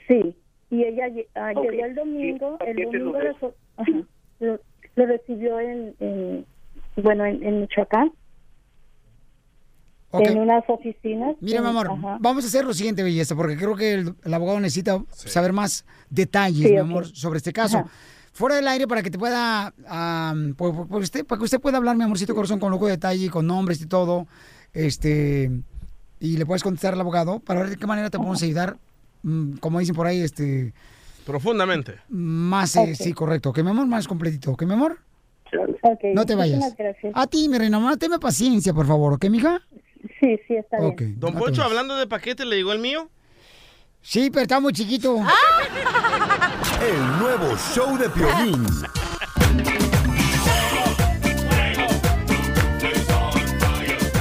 Sí, y ella ah, llegó el domingo, Sí, el domingo lo lo, so- ajá, lo- lo recibió en, en- bueno, en, en Michoacán, en unas oficinas. Mira, mi amor, ajá. vamos a hacer lo siguiente, belleza, porque creo que el, el abogado necesita saber más detalles, Sí, mi amor, sobre este caso. Ajá. Fuera del aire para que te pueda, am, pues, pues, usted, para que usted pueda hablar, mi amorcito corazón, con lujo de detalle, con nombres y todo, este, y le puedes contestar al abogado para ver de qué manera te podemos ayudar, mm, como dicen por ahí, este, Profundamente. más, eh, sí, correcto, que mi amor, más completito, que mi amor, Ok, no te vayas. A ti, mi reina, mamá, tenme paciencia, por favor, ¿ok, mija? Sí, sí, está Ok. bien. Don no vayas. hablando de paquete, ¿le llegó el mío? Sí, pero está muy chiquito. El nuevo show de Piolín.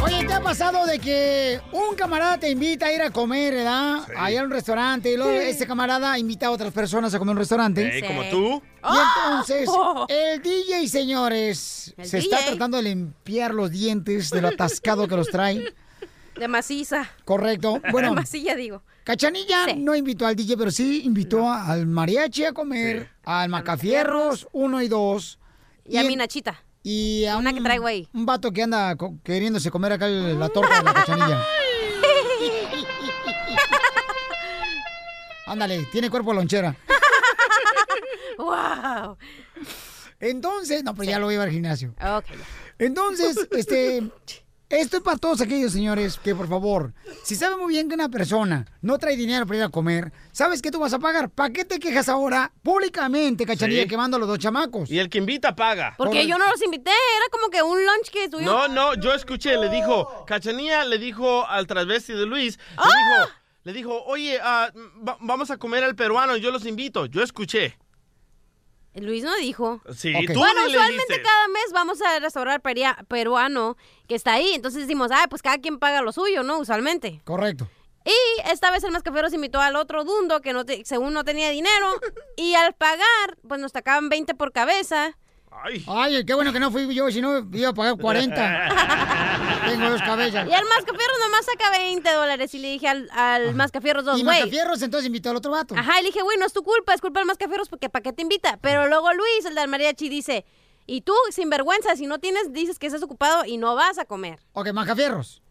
Oye, ¿te ha pasado de que un camarada te invita a ir a comer, ¿verdad? Allá a un restaurante y luego ese camarada invita a otras personas a comer a un restaurante. Ey, ¿como tú? Y entonces, el DJ, señores, El se está DJ. tratando de limpiar los dientes de lo atascado que los trae. De maciza. Correcto. Bueno, De masilla, digo. Cachanilla Sí. no invitó al DJ, pero sí invitó al mariachi a comer, al Macafierros 1 y 2. Y a mi Nachita. Y a Una un, que traigo ahí. un vato que anda co- queriéndose comer acá el- la torta de la cachanilla. Ándale, tiene cuerpo de lonchera. ¡Wow! Entonces, no, pero ya lo voy a llevar al gimnasio. Ok. Entonces, este, esto es para todos aquellos señores que, por favor, si sabe muy bien que una persona no trae dinero para ir a comer, ¿sabes qué tú vas a pagar? ¿Para qué te quejas ahora públicamente, cachanilla, Sí. quemando a los dos chamacos? Y el que invita paga. Porque yo no los invité, era como que un lunch que estuvimos. No, no, yo escuché, le dijo, Cachanía le dijo al travesti de Luis, le ¡Ah! dijo, le dijo, oye, ah, va- vamos a comer al peruano, yo los invito. Yo escuché. Luis no dijo. Sí, Ok. tú Bueno, usualmente cada mes vamos al restaurante peria- peruano que está ahí. Entonces decimos, ah, pues cada quien paga lo suyo, ¿no? Usualmente. Correcto. Y esta vez el mascafero se invitó al otro dundo que no te- según no tenía dinero. y al pagar, pues nos sacaban 20 por cabeza. Ay. Ay, qué bueno que no fui yo, si no iba a pagar 40. Tengo dos cabezas. Y el mascafierros nomás saca 20 dólares. Y le dije al, al mascafierros dos, Y güey. Macafierros entonces invitó al otro vato. Ajá, y le dije, güey, no es tu culpa, es culpa del mascafierros porque ¿para qué te invita? Pero luego Luis, el del mariachi, dice, Y tú, sin vergüenza, si no tienes, dices que estás ocupado y no vas a comer. Ok, Mascafierros.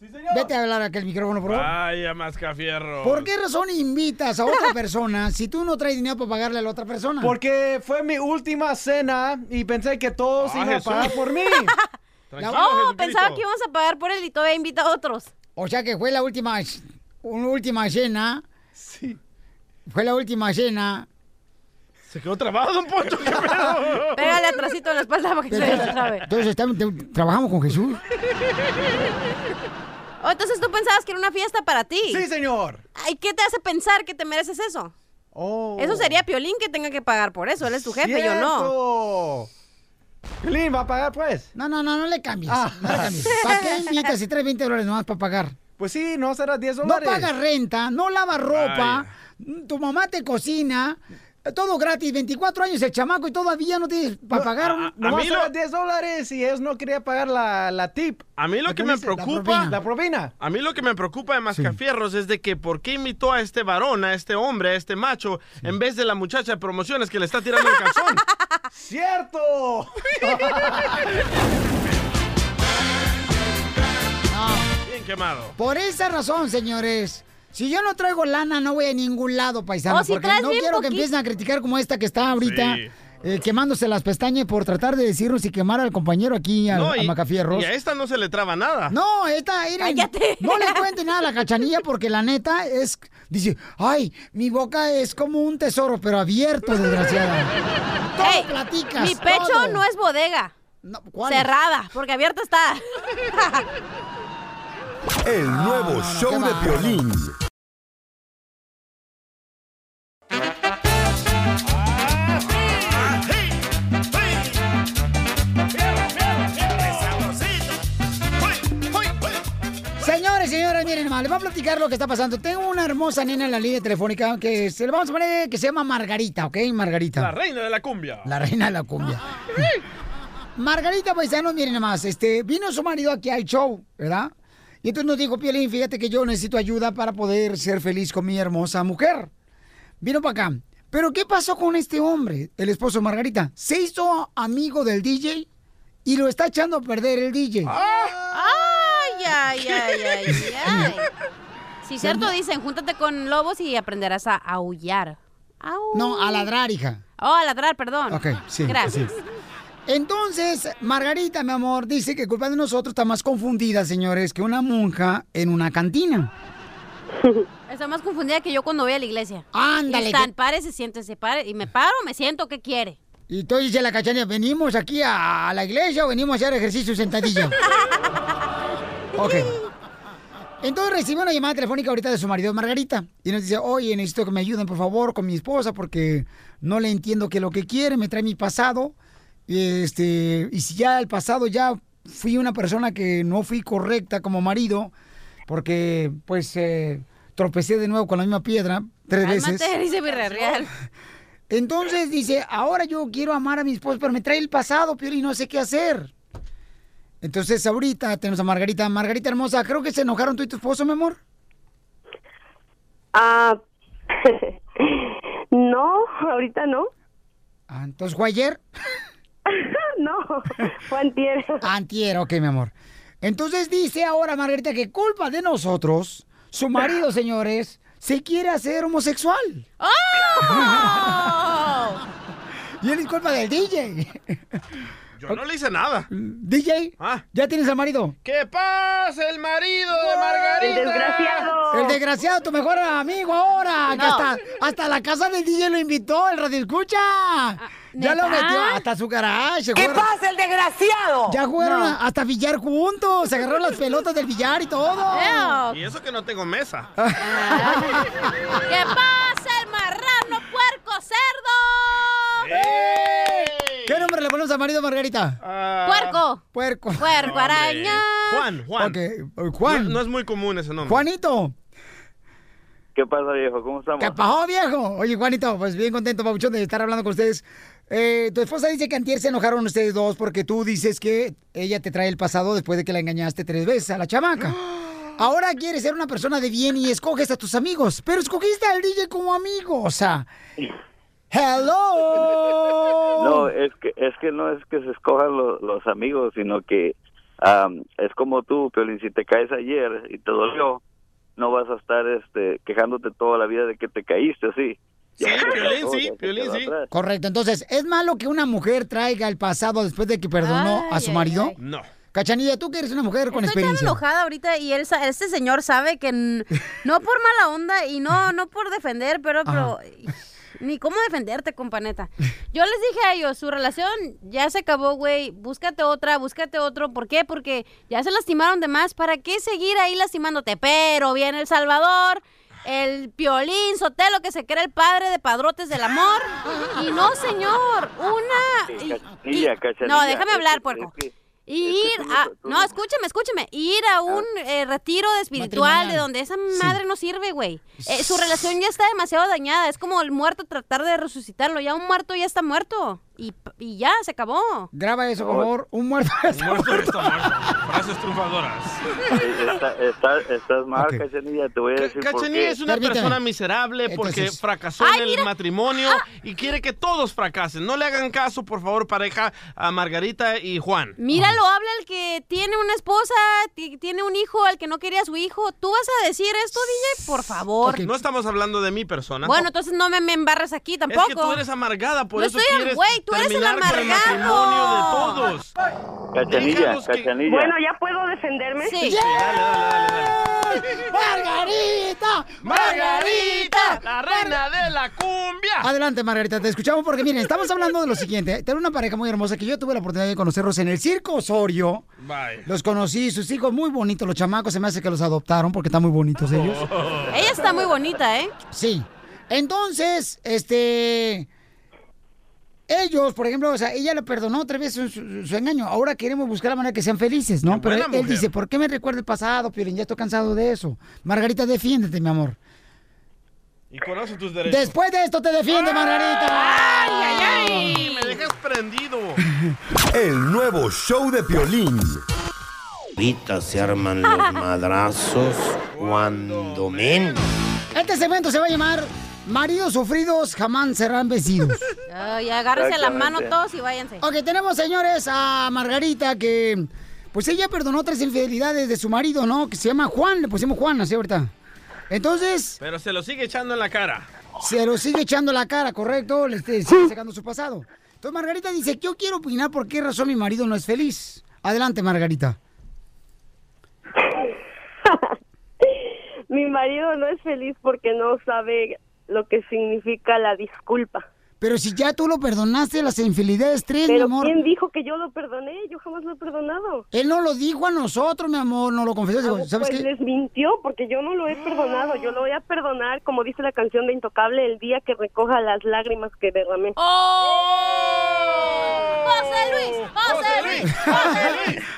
Vete a hablar a aquel micrófono, por favor. Vaya, mascafierro. ¿Por qué razón invitas a otra persona si tú no traes dinero para pagarle a la otra persona? Porque fue mi última cena y pensé que todos Ah, iban a Jesús. pagar por mí. oh, pensaba que íbamos a pagar por él y todavía invita a otros. O sea que fue la última, una última cena. Sí. Fue la última cena. Se quedó trabado, don Poncho. ¿qué pedo? Pégale atrasito en la espalda para que se destrabe. Entonces trabajamos con Jesús. Oh, entonces tú pensabas que era una fiesta para ti. Sí, señor. Ay, ¿qué te hace pensar que te mereces eso? Oh. Eso sería Piolín que tenga que pagar por eso. Él es tu jefe, yo no. Piolín va a pagar, pues. No, no, no, no le cambies. Ah. No le cambies. ¿Para qué invitas si traes 20 dólares nomás para pagar? Pues sí, no será 10 No dólares. pagas renta, no lavas ropa, tu mamá te cocina, todo gratis, 24 años el chamaco y todavía no tienes para pagar un... Nomás mí lo- era 10 dólares y ellos no querían pagar la, la tip. A mí lo que me dice? La preocupa. propina. La propina. A mí lo que me preocupa de Mascafierros es de que por qué invitó a este varón, a este hombre, a este macho, en vez de la muchacha de promociones que le está tirando el calzón. ¡Cierto! Bien quemado. Por esa razón, señores. Si yo no traigo lana, no voy a ningún lado, paisano. Oh, si porque no quiero que empiecen a criticar como esta que está ahorita. Sí. eh, quemándose las pestañas por tratar de decirnos y quemar al compañero aquí, al- No, a y, Macafierros. y a esta no se le traba nada. No, esta, miren, no le cuente nada a la cachanilla porque la neta es, dice, ay, mi boca es como un tesoro, pero abierto, desgraciada. Todo Ey, platicas. Mi pecho todo. no es bodega. ¿cuál es? Cerrada, porque abierta está. El nuevo show de Piolín. Señores, señoras, miren nomás, les voy a platicar lo que está pasando. Tengo una hermosa nena en la línea telefónica que se le vamos a poner que se llama Margarita, ¿ok? Margarita. La reina de la cumbia. La reina de la cumbia. Margarita Paisanos, miren nomás, este, vino su marido aquí al show, ¿verdad? Y entonces nos dijo, Piolín, fíjate que yo necesito ayuda para poder ser feliz con mi hermosa mujer. Vino para acá. Pero ¿qué pasó con este hombre, el esposo de Margarita? Se hizo amigo del DJ y lo está echando a perder el DJ. Ay, ay, ay, ay, ay. Si cierto dicen, júntate con lobos y aprenderás a aullar. Au. No, a ladrar, hija. Oh, a ladrar, perdón. Ok, sí. Gracias. sí. Entonces, Margarita, mi amor, dice que culpa de nosotros está más confundida, señores, que una monja en una cantina. Estoy más confundida que yo cuando voy a la iglesia. Ándale, Están, que- párese, siéntese, pare. Y me paro, me siento, ¿qué quiere? Y tú dice la cachanilla, ¿venimos aquí a, a la iglesia o venimos a hacer ejercicio sentadilla? ok. Entonces recibe una llamada telefónica ahorita de su marido Margarita y nos dice, oye, necesito que me ayuden por favor con mi esposa porque no le entiendo qué es lo que quiere, me trae mi pasado. Y, este, y si ya el pasado ya fui una persona que no fui correcta como marido, porque pues eh, tropecé de nuevo con la misma piedra tres veces. Dice. Entonces dice, ahora yo quiero amar a mi esposo, pero me trae el pasado, Pioli, y no sé qué hacer. Entonces ahorita tenemos a Margarita. Margarita hermosa, creo que se enojaron tú y tu esposo, mi amor. Ah, no, ahorita no. Ah, entonces fue ayer. no, fue antier. Antier, ok, mi amor. Entonces dice ahora Margarita que culpa de nosotros, su marido, señores, se quiere hacer homosexual. y él es culpa del DJ. Yo no le hice nada. DJ, Ah. ¿ya tienes al marido? ¿Qué pasa, el marido de Margarita? El desgraciado. El desgraciado, tu mejor amigo ahora. que hasta, hasta la casa del DJ lo invitó, el radio escucha. Ya lo metió hasta su garage. ¿Qué jugaron- pasa, el desgraciado? Ya jugaron No. a- hasta billar juntos. Se agarraron las pelotas del billar y todo. Eo. Y eso que no tengo mesa. ¿Qué pasa, el marrano, puerco, cerdo? ¿Qué nombre le ponemos al marido Margarita? Ah, Puerco. Puerco. Puerco, araña. Juan, Juan. Ok, eh, Juan. No, no es muy común ese nombre. Juanito. ¿Qué pasa, viejo? ¿Cómo estamos? ¿Qué pasó, viejo? Oye, Juanito, pues bien contento, Pabuchón, de estar hablando con ustedes. Eh, tu esposa dice que antier se enojaron ustedes dos porque tú dices que ella te trae el pasado después de que la engañaste tres veces a la chamaca. Ahora quieres ser una persona de bien y escoges a tus amigos, pero escogiste al DJ como amigo, o sea... ¡Hello! No, es que es que no es que se escojan lo- los amigos, sino que am, es como tú, Piolín, si te caes ayer y te dolió, no vas a estar este quejándote toda la vida de que te caíste, ¿sí? Piolín, sí, Piolín. Correcto, entonces, ¿es malo que una mujer traiga el pasado después de que perdonó a su marido? No. Cachanilla, tú que eres una mujer con Estoy tan experiencia. enojada ahorita y él, este señor sabe que no por mala onda y no, no por defender, pero, pero ni cómo defenderte, companeta. Yo les dije a ellos, su relación ya se acabó, güey. Búscate otra, búscate otro. ¿Por qué? Porque ya se lastimaron de más. ¿Para qué seguir ahí lastimándote? Pero viene El Salvador. El Piolín Sotelo, que se cree el padre de padrotes del amor. Y no, señor, una... y- Cachanilla, cachanilla. no, déjame Es hablar, puerco. Y es que ir a... No, escúchame, escúchame. Ir a un eh, retiro de espiritual Matrimonial. de donde esa Sí. madre no sirve, güey. Eh, su relación ya está demasiado dañada. Es como el muerto tratar de resucitarlo. Ya un muerto ya está muerto. Y, y ya, se acabó. Graba eso, por favor. Un muerto. Un muerto está muerto. Frases triunfadoras. Está- está- estás mal, Cachanilla, te voy a decir por Cachanilla qué. es una persona miserable porque Entonces- fracasó Ay, en el mira. matrimonio y quiere que todos fracasen. No le hagan caso, por favor, pareja, a Margarita y Juan. Míralo, habla el que tiene una esposa, ti- tiene un hijo, al que no quería a su hijo. ¿Tú vas a decir esto, DJ? Por favor. No estamos hablando de mi persona. Bueno, entonces no me, me embarres aquí tampoco. Es que tú eres amargada, por No eso estoy quieres güey, tú eres el amargado. matrimonio de todos. Cachanilla, Déjalos que- Cachanilla. Bueno, ¿ya puedo defenderme? Sí. ¡Margarita! ¡Margarita! ¡La reina de la cumbia! Adelante, Margarita, te escuchamos porque miren, estamos hablando de lo siguiente. Tengo una pareja muy hermosa que yo tuve la oportunidad de conocerlos en el Circo Osorio. Bye. Los conocí, sus hijos muy bonitos, los chamacos, se me hace que los adoptaron porque están muy bonitos ellos. Ella está muy bonita, ¿eh? Sí. Entonces, este. Ellos, por ejemplo, o sea, ella le perdonó otra vez su, su- su engaño. Ahora queremos buscar la manera que sean felices, ¿no? Pero él, dice, ¿por qué me recuerda el pasado, Piolín? Ya estoy cansado de eso. Margarita, defiéndete, mi amor. Y conoce tus derechos. Después de esto te defiende, Margarita. ¡Ay, ay, ay! Me dejas prendido. El nuevo show de Piolín. Ahorita se arman los madrazos cuando men. Este segmento se va a llamar Maridos sufridos jamás serán vencidos. Ay, agárrense la mano todos y váyanse. Ok, tenemos, señores, a Margarita que, pues ella perdonó tres infidelidades de su marido, ¿no? Que se llama Juan, le pusimos Juan, así ahorita. Entonces, Pero se lo sigue echando en la cara. se lo sigue echando la cara, ¿correcto? Le este, sigue sacando su pasado. Entonces Margarita dice, yo quiero opinar por qué razón mi marido no es feliz. Adelante, Margarita. Mi marido no es feliz porque no sabe lo que significa la disculpa. Pero si ya tú lo perdonaste las infidelidades tres, mi amor. ¿quién dijo que yo lo perdoné? Yo jamás lo he perdonado. Él no lo dijo a nosotros, mi amor, no lo confesó. Dijo, ¿Sabes pues qué? les mintió porque yo no lo he perdonado. Yo lo voy a perdonar, como dice la canción de Intocable, el día que recoja las lágrimas que derramé. ¡José Luis! ¡José Luis! ¡José Luis!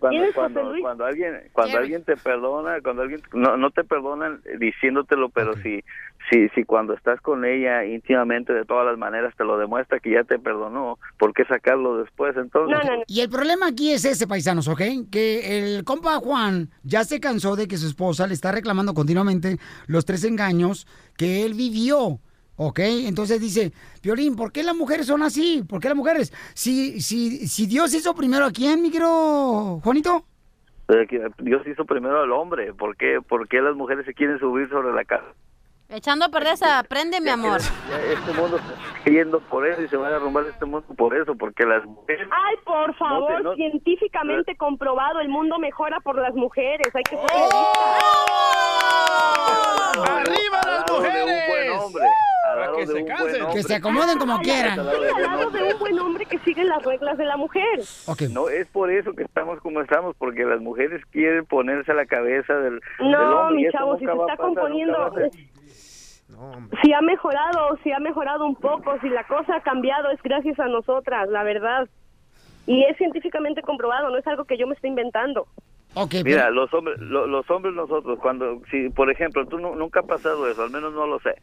Cuando, ¿Quién es José cuando, cuando alguien cuando alguien te perdona cuando alguien no, no te perdonan diciéndotelo pero si si si cuando estás con ella íntimamente de todas las maneras te lo demuestra que ya te perdonó ¿por qué sacarlo después entonces Y el problema aquí es ese, paisanos, ¿ok? Que el compa Juan ya se cansó de que su esposa le está reclamando continuamente los tres engaños que él vivió. ¿Ok? Entonces dice, Piolín, ¿por qué las mujeres son así? ¿Por qué las mujeres? Si, si, si Dios hizo primero a quién, mi querido Juanito. Eh, Dios hizo primero al hombre ¿por qué, por qué las mujeres se quieren subir sobre la casa? Echando a perder esa, aprende, mi amor. Este mundo se está yendo por eso y se va a derrumbar este mundo por eso porque las mujeres Ay, por favor, no- científicamente comprobado, el mundo mejora por las mujeres. Hay que ser ¡Arriba las mujeres! buen hombre al lado que se cansen. hombre. Que se acomoden como Ay, quieran. al lado de un buen hombre que sigue las reglas de la mujer. No, es por eso que estamos como estamos, porque las mujeres quieren ponerse a la cabeza del, del No, hombre. y mi chavo, si se está pasar, componiendo, si ha mejorado, si ha mejorado un poco, si la cosa ha cambiado, es gracias a nosotras, la verdad. Y es científicamente comprobado, no es algo que yo me estoy inventando. Mira, los hombres, lo- los hombres nosotros, cuando, si por ejemplo, tú nu- nunca ha pasado eso, al menos no lo sé,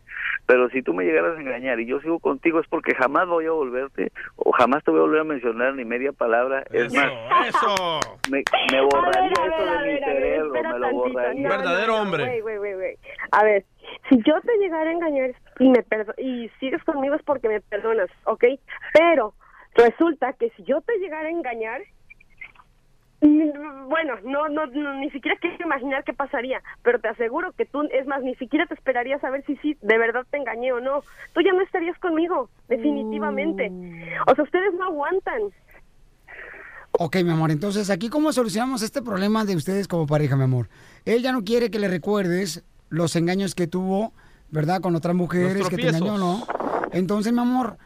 pero si tú me llegaras a engañar y yo sigo contigo es porque jamás voy a volverte o jamás te voy a volver a mencionar ni media palabra, es más, ¡Eso! me, me borraría ver, eso ver, de mi ver, ver, cerebro, me lo tantito. borraría. No, Verdadero no, hombre. wait, wait, wait, wait. A ver, si yo te llegara a engañar y me perdo y sigues conmigo es porque me perdonas, ¿ok? Pero resulta que si yo te llegara a engañar, bueno, no, no, no, ni siquiera quiero imaginar qué pasaría, pero te aseguro que tú, es más, ni siquiera te esperarías a ver si sí, de verdad te engañé o no. Tú ya no estarías conmigo, definitivamente. O sea, ustedes no aguantan. Ok, mi amor, entonces aquí cómo solucionamos este problema de ustedes como pareja, mi amor. Él ya no quiere que le recuerdes los engaños que tuvo, ¿verdad? Con otras mujeres que te engañó, ¿no? Entonces, mi amor,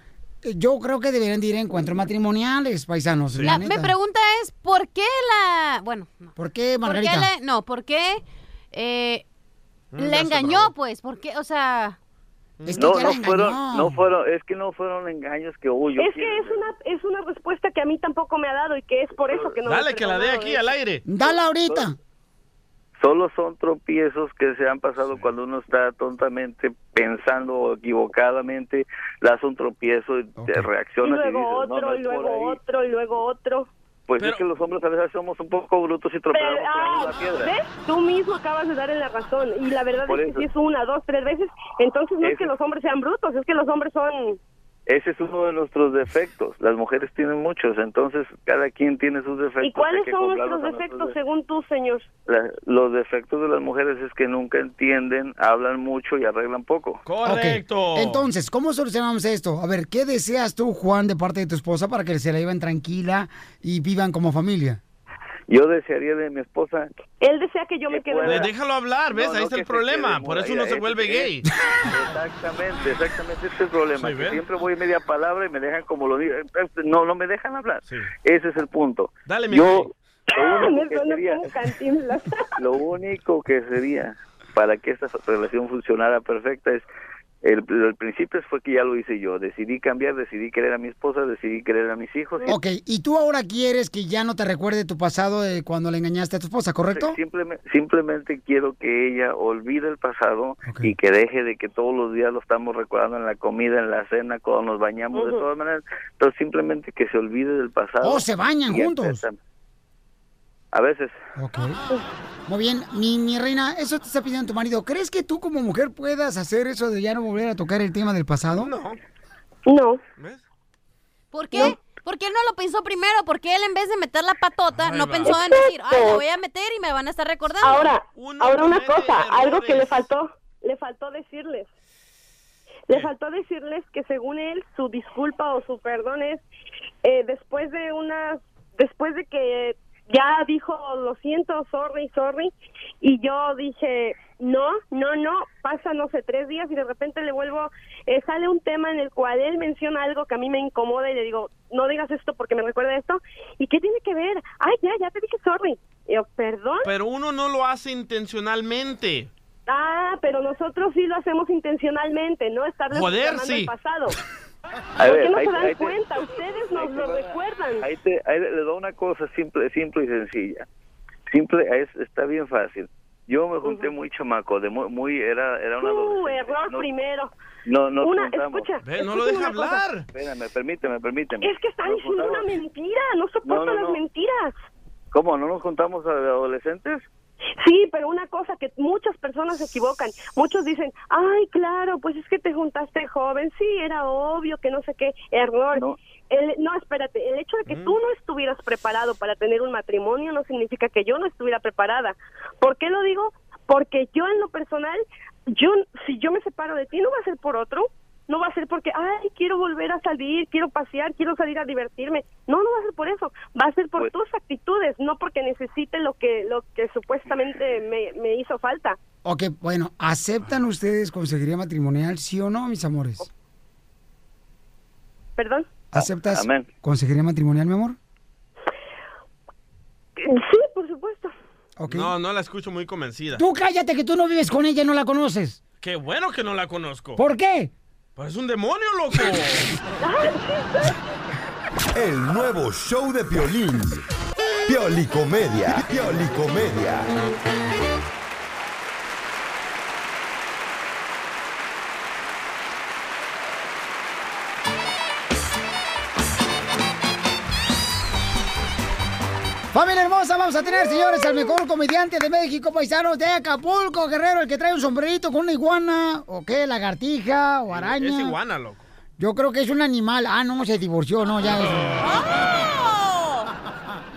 yo creo que deberían de ir a encuentros matrimoniales, paisanos. la La, mi neta. pregunta es, ¿por qué la... Bueno, no. ¿Por qué, ¿Por qué Margarita? no, ¿por qué eh, se engañó, pues? ¿Por qué? O sea... no, no fueron, no fueron, es que no fueron engaños que hubo. yo es que es una es una respuesta que a mí tampoco me ha dado y que es por eso que no me Dale, que la dé aquí al aire. Dale ahorita. Solo son tropiezos que se han pasado cuando uno está tontamente pensando o equivocadamente, das un tropiezo y te Y reaccionas y, luego dices, no, otro, no y es por luego otro, y luego otro. Pues es que los hombres a veces somos un poco brutos y tropezamos Pero, con la ah, misma piedra. ¿ves? Tú mismo acabas de darle la razón. Y la verdad Por es que eso. si es una, dos, tres veces, entonces no es que los hombres sean brutos, es que los hombres son... Ese es uno de nuestros defectos. Las mujeres tienen muchos, entonces cada quien tiene sus defectos. ¿Y cuáles son nuestros defectos nuestros según tú, señor? La- los defectos de las mujeres es que nunca entienden, hablan mucho y arreglan poco. Ok, Entonces, ¿cómo solucionamos esto? A ver, ¿qué deseas tú, Juan, de parte de tu esposa para que se la lleven tranquila y vivan como familia? Yo desearía de mi esposa. Él desea que yo me quede... Le déjalo hablar, ¿ves? No, Ahí no, está el problema. quede Por eso uno se vuelve gay. Exactamente, exactamente, este es el problema. Sí, que ¿ves? siempre voy media palabra y me dejan como lo digo. No, no me dejan hablar. Ese es el punto. Dale, mi Yo, lo único, que sería, lo único que sería para que esta relación funcionara perfecta es el, el principio fue que ya lo hice yo. Decidí cambiar, decidí querer a mi esposa, decidí querer a mis hijos. Ok, y tú ahora quieres que ya no te recuerde tu pasado de cuando le engañaste a tu esposa, ¿correcto? Simplemente, simplemente quiero que ella olvide el pasado y que deje de que todos los días lo estamos recordando en la comida, en la cena, cuando nos bañamos, de todas maneras. Entonces simplemente que se olvide del pasado. Oh, se bañan juntos. empiezan. A veces. Ok. Muy bien, mi, mi reina, eso te está pidiendo tu marido. ¿Crees que tú como mujer puedas hacer eso de ya no volver a tocar el tema del pasado? No. No. ¿Por qué? Porque él no lo pensó primero, porque él en vez de meter la patota, Ay, no va. pensó en decir, ay, lo voy a meter y me van a estar recordando. Ahora, ahora una cosa, algo que le faltó, le faltó decirles. Le faltó decirles que según él su disculpa o su perdón es eh, después de una después de que ya dijo lo siento, sorry, sorry y yo dije no, no, no, pasa no sé tres días y de repente le vuelvo eh, sale un tema en el cual él menciona algo que a mí me incomoda y le digo no digas esto porque me recuerda esto y qué tiene que ver, ay ya, ya te dije sorry, y yo perdón Pero uno no lo hace intencionalmente. Ah, pero nosotros sí lo hacemos intencionalmente, no estarles Joder, sí. el pasado. A ¿Por ver, qué no ahí- se dan ahí te- cuenta? Ustedes nos lo recuerdan. Ahí, te, ahí le doy una cosa simple, simple y sencilla. Simple, es, está bien fácil. Yo me junté muy chamaco, de muy, muy era, era una Uh, error primero. No, nos Una- juntamos. escucha, Ve, no lo deja hablar. Espérame, permíteme, permíteme. Es que está Nos diciendo una mentira, no soporto No, no, las no. mentiras. ¿Cómo? ¿No nos juntamos a adolescentes? Sí, pero una cosa que muchas personas se equivocan. Muchos dicen, ay, claro, pues es que te juntaste joven. Sí, era obvio que no sé qué. Error. No, el, no espérate. El hecho de que tú no estuvieras preparado para tener un matrimonio no significa que yo no estuviera preparada. ¿Por qué lo digo? Porque yo en lo personal, yo si yo me separo de ti, no va a ser por otro. No va a ser porque, ay, quiero volver a salir, quiero pasear, quiero salir a divertirme. No, no va a ser por eso. Va a ser por Pues- tus actitudes, no porque necesite lo que lo que supuestamente me, me hizo falta. Ok, bueno, ¿aceptan ustedes consejería matrimonial, sí o no, mis amores? ¿Perdón? ¿Aceptas amén. consejería matrimonial, mi amor? Sí, por supuesto. No, no la escucho muy convencida. Tú cállate que tú no vives con ella y no la conoces. Qué bueno que no la conozco. ¿Por qué? Es un demonio, loco. El nuevo show de Piolín. Piolicomedia. Piolicomedia. Familia hermosa, vamos a tener, señores, al mejor comediante de México, paisanos de Acapulco, Guerrero, el que trae un sombrerito con una iguana, o qué, lagartija, o araña. Es iguana, loco. Yo creo que es un animal. Ah, no, se divorció, no, ya es.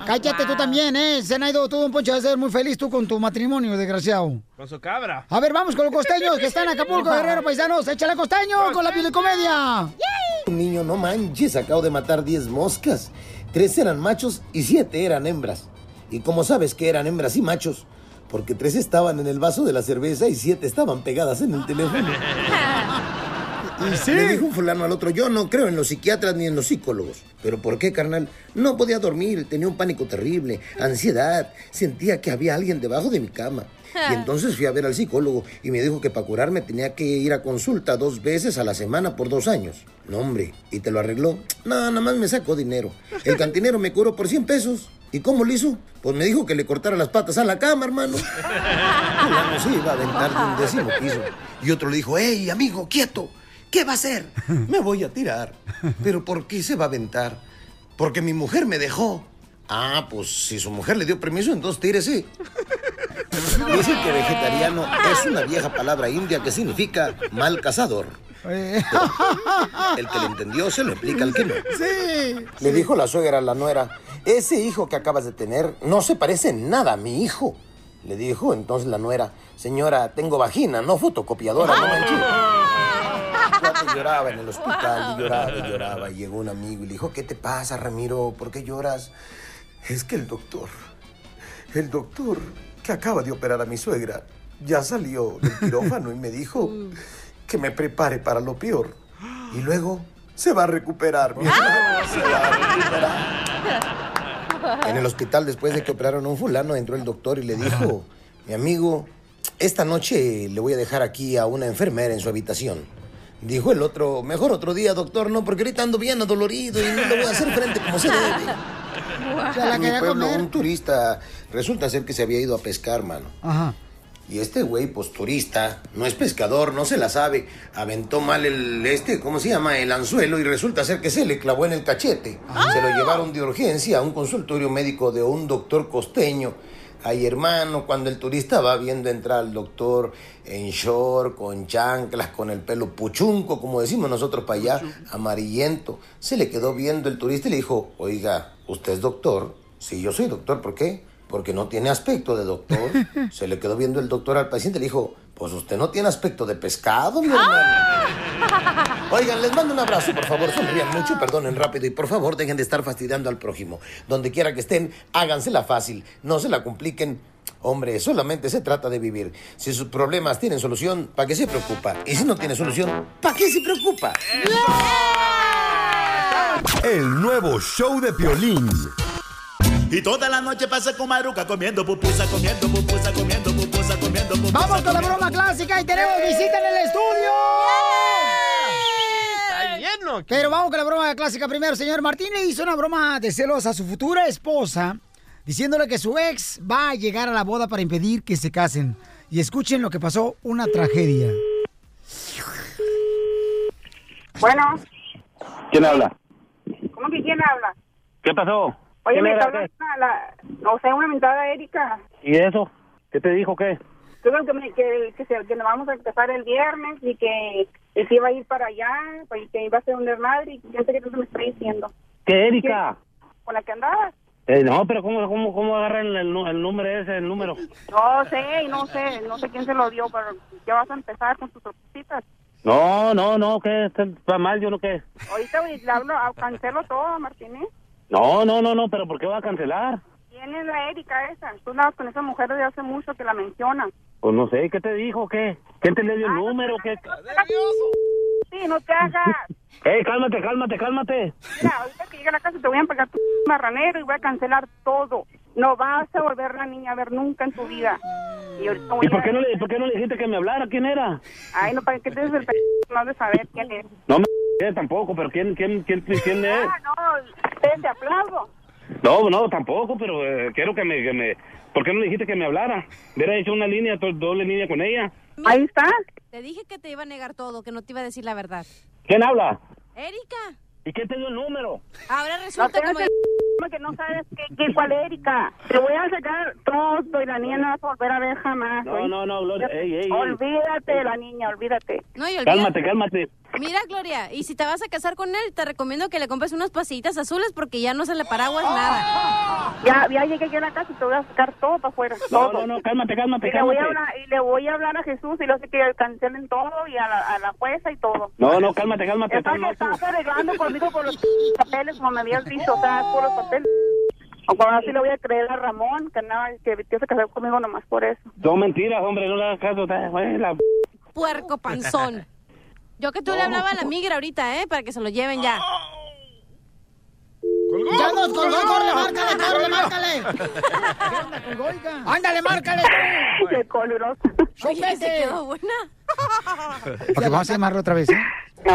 Cállate tú también, ¿eh? Zenaido, tú, Don Poncho, vas a ser muy feliz tú con tu matrimonio, desgraciado. Con su cabra. A ver, vamos con los costeños que están en Acapulco, Guerrero, paisanos. Échale costeño con la comedia. Un niño, no manches, acabo de matar 10 moscas. Tres eran machos y siete eran hembras. ¿Y cómo sabes que eran hembras y machos? Porque tres estaban en el vaso de la cerveza y siete estaban pegadas en el teléfono. Le dijo un fulano al otro, yo no creo en los psiquiatras ni en los psicólogos. ¿Pero por qué, carnal? No podía dormir, tenía un pánico terrible, ansiedad, sentía que había alguien debajo de mi cama. Y entonces fui a ver al psicólogo y me dijo que para curarme tenía que ir a consulta dos veces a la semana por dos años. No, hombre, ¿y te lo arregló? No, nada más me sacó dinero. El cantinero me curó por 100 pesos. ¿Y cómo lo hizo? Pues me dijo que le cortara las patas a la cama, hermano. Fulano se iba a aventar de un décimo piso. Y otro le dijo, ¡Ey, amigo, quieto! ¿Qué va a hacer? Me voy a tirar. ¿Pero por qué se va a aventar? Porque mi mujer me dejó. Ah, pues si su mujer le dio permiso, entonces tírese. Dicen que vegetariano es una vieja palabra india que significa mal cazador. El que le entendió se lo explica al que no. Sí. Le dijo la suegra a la nuera, ese hijo que acabas de tener no se parece en nada a mi hijo. Le dijo entonces la nuera, señora, tengo vagina, no fotocopiadora, no manches. Cuando lloraba en el hospital, y lloraba y lloraba, y llegó un amigo y le dijo, ¿qué te pasa, Ramiro? ¿Por qué lloras? Es que el doctor, el doctor que acaba de operar a mi suegra, ya salió del quirófano y me dijo que me prepare para lo peor. Y luego se va a recuperar, mi hermano, se va a recuperar. En el hospital, después de que operaron a un fulano, entró el doctor y le dijo, mi amigo, esta noche le voy a dejar aquí a una enfermera en su habitación. Dijo el otro, mejor otro día, doctor, no, porque ahorita ando bien adolorido y no le voy a hacer frente como se debe. Se la En mi quería pueblo, comer. un turista, resulta ser que se había ido a pescar, mano. Ajá. Y este güey, pues turista, no es pescador, no se la sabe. Aventó mal el, este, ¿cómo se llama? El anzuelo y resulta ser que se le clavó en el cachete. Se lo llevaron de urgencia a un consultorio médico de un doctor costeño. Ay, hermano, cuando el turista va viendo entrar al doctor en short, con chanclas, con el pelo puchunco, como decimos nosotros para allá, amarillento, se le quedó viendo el turista y le dijo, oiga, ¿usted es doctor? Sí, yo soy doctor, ¿por qué? Porque no tiene aspecto de doctor. Se le quedó viendo el doctor al paciente y le dijo, pues usted no tiene aspecto de pescado, mi hermano. Oigan, les mando un abrazo, por favor, sonrían mucho, perdonen rápido y por favor dejen de estar fastidiando al prójimo. Donde quiera que estén, hágansela fácil, no se la compliquen. Hombre, solamente se trata de vivir. Si sus problemas tienen solución, ¿para qué se preocupa? Y si no tiene solución, ¿para qué se preocupa? El nuevo show de Piolín. Y toda la noche pasa con Maruca comiendo pupusa, comiendo pupusa, comiendo pupusa, comiendo pupusa. Vamos con la broma clásica y tenemos visita en el estudio. Está lleno. Pero vamos con la broma clásica primero. Señor Martín le hizo una broma de celos a su futura esposa, diciéndole que su ex va a llegar a la boda para impedir que se casen. Y escuchen lo que pasó, una tragedia. Bueno, ¿Quién habla? ¿Cómo que quién habla? ¿Qué pasó? Oye, ¿Quién me está hablando la, o sea, una mentada Erika. ¿Y eso? ¿Qué te dijo qué? Creo que, me, que, que, se- que nos vamos a empezar el viernes y que, que se iba a ir para allá, pues, que iba a ser un desmadre y que sé que tú me está diciendo. ¿Qué, Erika? ¿Con la que andabas? Eh, no, pero ¿cómo, cómo, cómo agarran el, el número ese, el número? No sé, no sé, no sé quién se lo dio, pero ya vas a empezar con tus sorpresitas. No, no, no, ¿qué? ¿Está mal? ¿Yo no qué? Ahorita le hablo, cancelo todo, Martínez. No, no, no, no, pero ¿por qué va a cancelar? ¿Quién es la Erika esa? Tú andabas con esa mujer desde hace mucho que la menciona. Pues no sé, ¿qué te dijo? ¿Qué? ¿Quién te le dio el número? ¿Qué? Sí, no te hagas. ¡Ey, cálmate, cálmate, cálmate! Mira, ahorita que llegue a la casa te voy a pegar tu marranero y voy a cancelar todo. No vas a volver la niña a ver nunca en tu vida. Y ¿Y por qué no le, por qué no le dijiste que me hablara? ¿Quién era? Ay, no, para que te des el p... no has de saber quién es. No me tampoco, pero ¿quién, quién, quién, quién es? Ah, no, te, te aplaudo. No, no, tampoco, pero eh, quiero que me, que me... ¿Por qué no le dijiste que me hablara? Hubiera hecho una línea, doble línea con ella. Ahí está. Te dije que te iba a negar todo, que no te iba a decir la verdad. ¿Quién habla? Erika, ¿Y quién te dio el número? ahora resulta No como... que no sabes qué, qué, cuál Erika. Te voy a sacar todo y la niña no vas a volver a ver jamás. No, ¿oí? no, no, Gloria, ey, ey, ey. Olvídate de la niña, olvídate. No, y olvídate. Cálmate, cálmate. Mira, Gloria, y si te vas a casar con él, te recomiendo que le compres unas pasillitas azules porque ya no se le paraguas nada. Ya, ya llegué aquí a la casa y te voy a sacar todo para afuera. No, todo. no, no, cálmate, cálmate, Y le, voy a cálmate. hablar, y le voy a hablar a Jesús y le sé que cancelen todo y a la, a la jueza y todo. No, no, cálmate, cálmate. Estás, no, estás arreglando conmigo por los papeles, como me habías dicho, o sea, por los papeles. O como así le voy a creer a Ramón, que nada, que, que se casó conmigo nomás por eso. Son mentiras, hombre, no le hagas caso. la- Puerco panzón. Yo que tú le hablaba a la migra ahorita, ¿eh? Para que se lo lleven ya. ¡Ya nos colgó, corre, márcale, corre, márcale! ¡Ándale, márcale! ¡Qué coloroso! Oye, se quedó buena. Ok, vamos a llamarlo otra vez, ¿eh?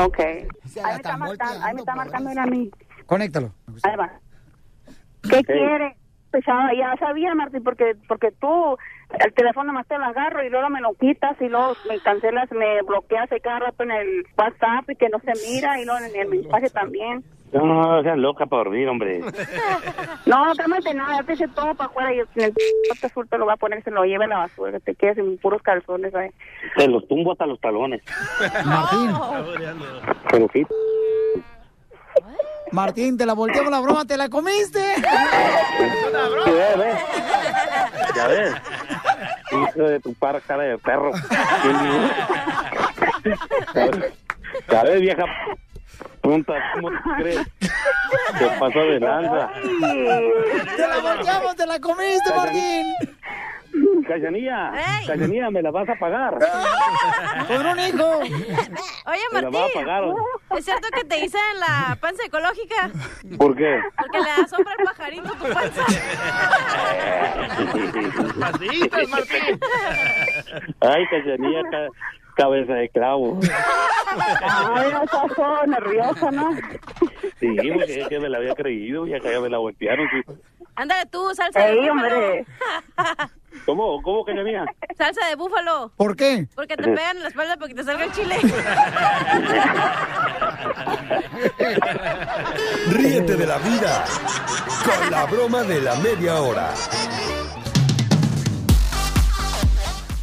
Ok. Ahí me está marcando, ahí me está marcando a mí. Conéctalo. Ahí va. ¿Qué quiere? Pues ya, ya sabía, Martín, porque porque tú el teléfono más te lo agarro y luego me lo quitas y luego me cancelas, me bloqueas ahí cada rato en el WhatsApp y que no se mira y luego en el mensaje también. No, no, seas loca para dormir, hombre. No, cálmate nada, ya te hice todo para afuera y el bote azul te lo va a poner, se lo lleve a la basura, que te quedes sin puros calzones ahí. Te los tumbo hasta los talones. Martín. Pero sí. Martín, te la volteamos la broma, ¿te la comiste? Sí, ve, ve. Ya ves. Hijo de tu par cara de perro. Ya ves, vieja punta, ¿cómo te crees? Te pasó de lanza. Te la volteamos, te la comiste, Martín. Cachanilla, Cachanilla, me la vas a pagar. Con un hijo. Oye, Me la Martín. va a pagar. ¿Es cierto que te hice la panza ecológica? ¿Por qué? Porque le da sombra al pajarito tu panza. Pasitas, Martín. Ay, Cachanilla, ca- cabeza de clavo. Ay, no estás todo nerviosa, ¿no? Sí, porque es que me la había creído y acá ya me la voltearon. sí. Ándale tú, salsa de Ey, hombre. ¿Cómo? ¿Cómo, Cachanilla? Salsa de búfalo. ¿Por qué? Porque te pegan en la espalda para que te salga el chile. Ríete de la vida con la broma de la media hora.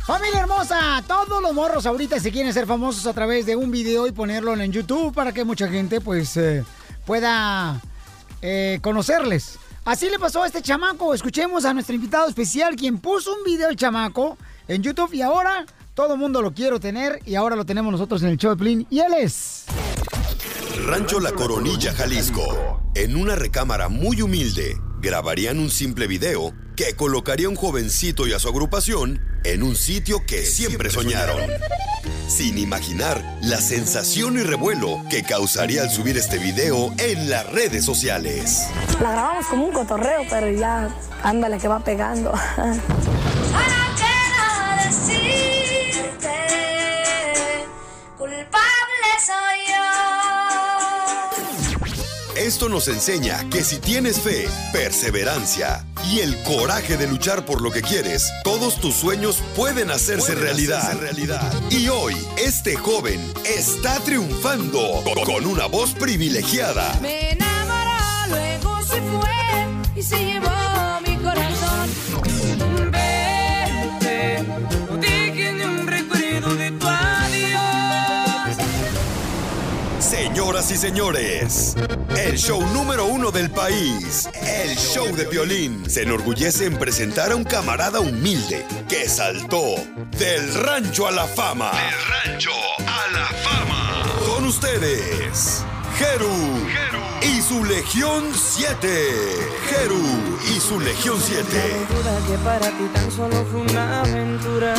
Familia hermosa, todos los morros ahorita se quieren ser famosos a través de un video y ponerlo en YouTube para que mucha gente pues eh, pueda eh, conocerles. Así le pasó a este chamaco. Escuchemos a nuestro invitado especial quien puso un video el chamaco en YouTube y ahora todo el mundo lo quiere tener y ahora lo tenemos nosotros en el show de Plin y él es... Rancho La Coronilla, Jalisco. En una recámara muy humilde, grabarían un simple video que colocaría a un jovencito y a su agrupación en un sitio que siempre soñaron. Sin imaginar la sensación y revuelo que causaría al subir este video en las redes sociales. La grabamos como un cotorreo, pero ya, ándale que va pegando. culpable soy yo. Esto nos enseña que si tienes fe, perseverancia y el coraje de luchar por lo que quieres, todos tus sueños pueden hacerse, Pueden realidad. hacerse realidad. Y hoy, este joven está triunfando con una voz privilegiada. Me enamoró, luego se fue y se llevó Señoras y señores, el show número uno del país, el show de violín, se enorgullece en presentar a un camarada humilde que saltó del rancho a la fama. Del rancho a la fama. Con ustedes, Jeru, y su Legión 7. Jeru y su Legión 7. aventura que para ti tan solo fue una aventura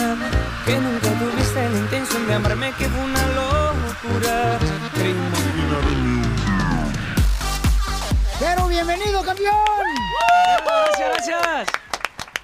que nunca tuviste la intención de amarme que fue una locura Pero bienvenido, campeón. Gracias, gracias.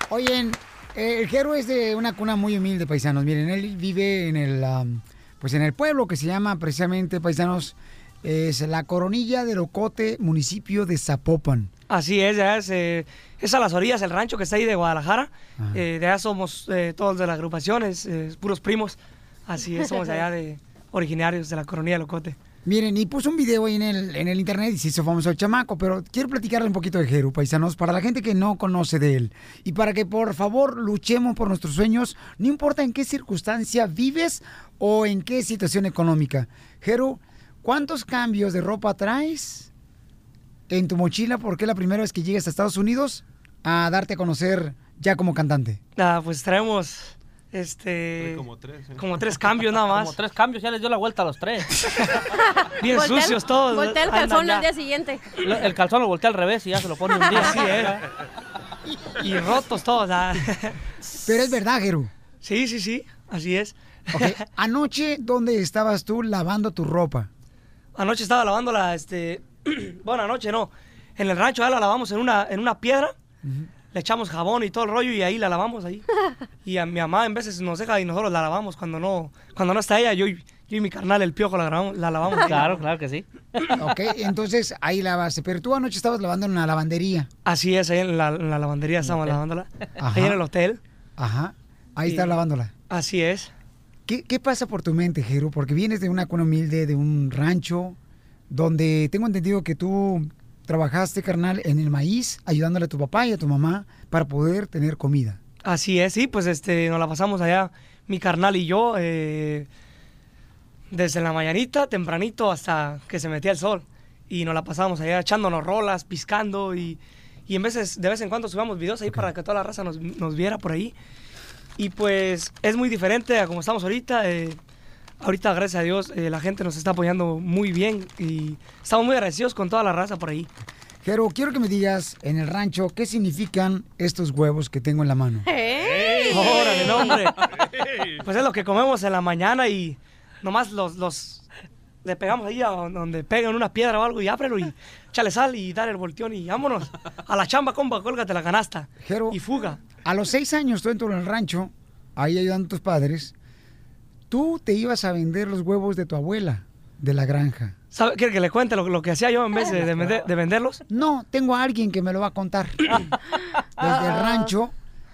Oye, eh, el Jero es de una cuna muy humilde, paisanos. Miren, él vive en el, am, pues en el pueblo que se llama precisamente, paisanos, es la Coronilla de Locote, municipio de Zapopan. Así es, ya es, eh, es a las orillas el rancho que está ahí de Guadalajara. Eh, de allá somos eh, todos de la agrupación, es, eh, puros primos. Así es, somos de allá de originarios de la coronilla de Locote. Miren, y puso un video ahí en el, en el internet y se hizo famoso el chamaco, pero quiero platicarle un poquito de Jero, paisanos, para la gente que no conoce de él. Y para que por favor luchemos por nuestros sueños, no importa en qué circunstancia vives o en qué situación económica. Jero, ¿cuántos cambios de ropa traes en tu mochila? Porque es la primera vez que llegas a Estados Unidos a darte a conocer ya como cantante. Ah, pues traemos este Como tres. ¿eh? como tres cambios nada más. Como tres cambios, ya les dio la vuelta a los tres. Bien Voltea el- sucios todos. Voltea el calzón al día siguiente. El calzón lo voltea al revés y ya se lo pone un día. Así es. Y rotos todos. ah. Pero es verdad, Jero. Sí, sí, sí, así es. Anoche, ¿dónde estabas tú lavando tu ropa? Anoche estaba lavándola, este, bueno, anoche no. En el rancho ya la lavamos en una, en una piedra, le echamos jabón y todo el rollo y ahí la lavamos ahí. Y a mi mamá en veces nos deja y nosotros la lavamos cuando no, cuando no está ella, yo, y- yo y mi carnal el piojo la, grabamos- la lavamos. ahí. Claro, claro que sí. Ok, entonces ahí lavaste. Pero tú anoche estabas lavando en una lavandería. Así es, ahí en la, en la lavandería estamos lavándola. Ajá. Ahí en el hotel. Ajá. Ahí Y- estás lavándola. Así es. ¿Qué, qué pasa por tu mente, Jero? Porque vienes de una cuna humilde, de un rancho, donde tengo entendido que tú trabajaste, carnal, en el maíz, ayudándole a tu papá y a tu mamá para poder tener comida. Así es, sí, pues este, nos la pasamos allá, mi carnal y yo, eh, desde la mañanita, tempranito, hasta que se metía el sol. Y nos la pasamos allá echándonos rolas, piscando y, y en veces, de vez en cuando subamos videos ahí para que toda la raza nos, nos viera por ahí. Y pues es muy diferente a como estamos ahorita. eh, ahorita, gracias a Dios, eh, la gente nos está apoyando muy bien y estamos muy agradecidos con toda la raza por ahí. Jero, quiero que me digas en el rancho qué significan estos huevos que tengo en la mano. Órale, no, hombre. Pues es lo que comemos en la mañana y nomás los, los le pegamos ahí a donde pegan una piedra o algo y ábrelo y échale sal y dale el volteón y vámonos. A la chamba, compa, cuélgate la canasta. Jero, y fuga. A los seis años tú dentro del rancho, ahí ayudando a tus padres, tú te ibas a vender los huevos de tu abuela de la granja. ¿Sabe, ¿Quiere que le cuente lo, lo que hacía yo en vez de, de vender- de venderlos? No, tengo a alguien que me lo va a contar. Desde el rancho,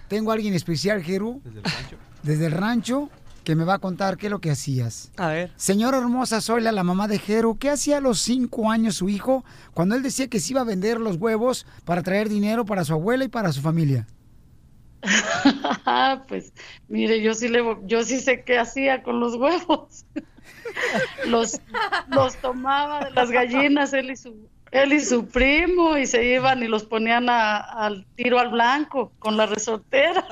tengo a alguien especial, Jeru. Desde el rancho. Desde el rancho, que me va a contar qué es lo que hacías. A ver. Señora hermosa, soy la, la mamá de Jero. ¿Qué hacía a los cinco años su hijo cuando él decía que se iba a vender los huevos para traer dinero para su abuela y para su familia? Pues mire, yo sí le, yo sí sé qué hacía con los huevos. los, los tomaba de las gallinas él y su, él y su primo y se iban y los ponían a- al tiro al blanco con la resortera.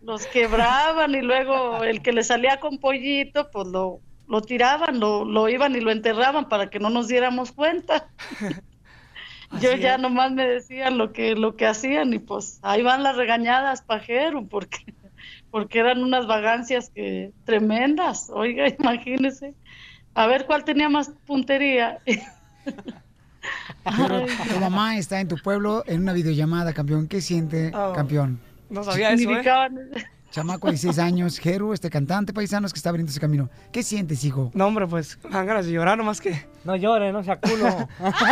Los quebraban y luego el que le salía con pollito, pues lo, lo tiraban, lo, lo iban y lo enterraban para que no nos diéramos cuenta. Yo ya es. nomás me decían lo que lo que hacían y pues ahí van las regañadas pajero porque porque eran unas vagancias que tremendas. Oiga, imagínese. A ver cuál tenía más puntería. Pero tu mamá está en tu pueblo en una videollamada, campeón. ¿Qué siente, Oh, campeón? No sabía eso, ¿eh? Chamaco de 16 años, Jero, este cantante paisanos que está abriendo ese camino. ¿Qué sientes, hijo? No, hombre, pues dan ganas de llorar nomás que... No llore, no sea culo.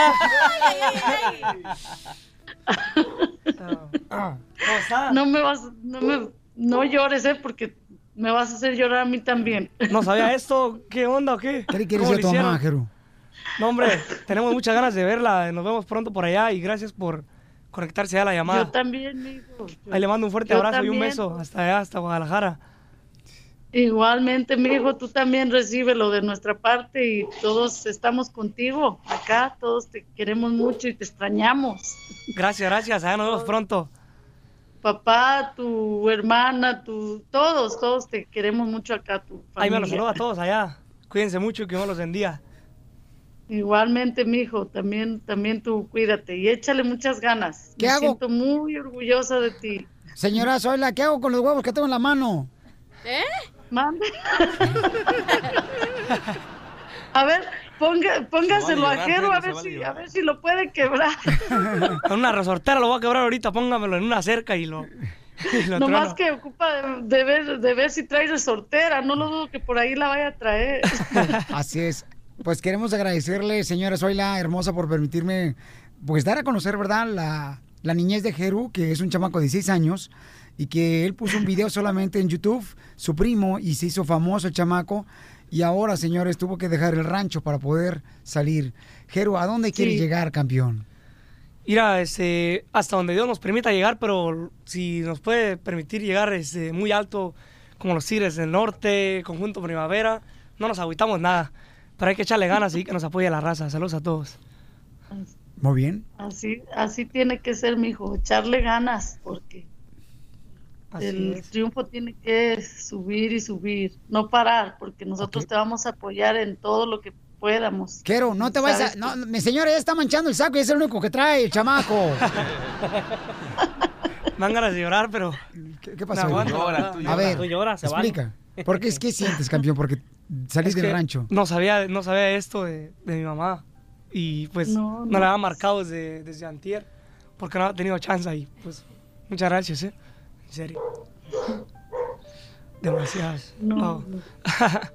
No me vas, no me, no llores, eh, porque me vas a hacer llorar a mí también. No sabía esto, ¿qué onda o qué? ¿Qué quieres ¿Cómo decir a tu mamá? Jero? No, hombre, tenemos muchas ganas de verla. Nos vemos pronto por allá y gracias por conectarse a la llamada. Yo también, mijo. Ahí le mando un fuerte abrazo y un beso hasta allá, hasta Guadalajara. Igualmente, mi hijo, tú también recibes lo de nuestra parte y todos estamos contigo acá, todos te queremos mucho y te extrañamos. Gracias, gracias. Allá nos vemos pronto. Papá, tu hermana, tu, todos, todos te queremos mucho acá, tu Ahí me los familia. saludo a todos allá. Cuídense mucho y que Dios los bendiga. Igualmente, mi hijo, también, también tú cuídate y échale muchas ganas. ¿Qué Me hago? siento muy orgullosa de ti. Señora Zoila, ¿qué hago con los huevos que tengo en la mano? ¿Eh? Mande. a ver, ponga, póngaselo Se va a llorar, Jero, a ver a si, a ver si lo puede quebrar. Con una resortera lo voy a quebrar ahorita. Póngamelo en una cerca y lo. No más que ocupa de, de ver, de ver si trae resortera, no lo dudo que por ahí la vaya a traer. Así es. Pues queremos agradecerle, señora Zoila, hermosa, por permitirme, pues, dar a conocer, ¿verdad?, la, la niñez de Jeru, que es un chamaco de 16 años, y que él puso un video solamente en YouTube, su primo, y se hizo famoso el chamaco. Y ahora, señores, tuvo que dejar el rancho para poder salir. Jeru, ¿a dónde quieres Sí. llegar, campeón? Mira, este, hasta donde Dios nos permita llegar, pero si nos puede permitir llegar este, muy alto, como los Tigres del Norte, Conjunto Primavera, no nos agüitamos nada. Pero hay que echarle ganas y que nos apoye la raza. Saludos a todos. Muy bien. Así, así tiene que ser, mijo, echarle ganas, porque Así el es. triunfo tiene que subir y subir, no parar, porque nosotros te vamos a apoyar en todo lo que podamos. Jeru, no te vayas a... No, mi señora ya está manchando el saco y es el único que trae, el chamaco. Me dan ganas de llorar, pero... ¿Qué, me pasó? aguanto, Llora, la tú verdad. A ver, Tú lloras, se vale. explica. ¿Por qué, ¿Qué sientes, campeón? Porque salís Es del rancho. No sabía, no sabía esto de, de mi mamá. Y pues No, no, no. la había marcado desde, desde antier. Porque no había tenido chance ahí. Pues muchas gracias, ¿eh? En serio. Demasiadas. No, Oh. no.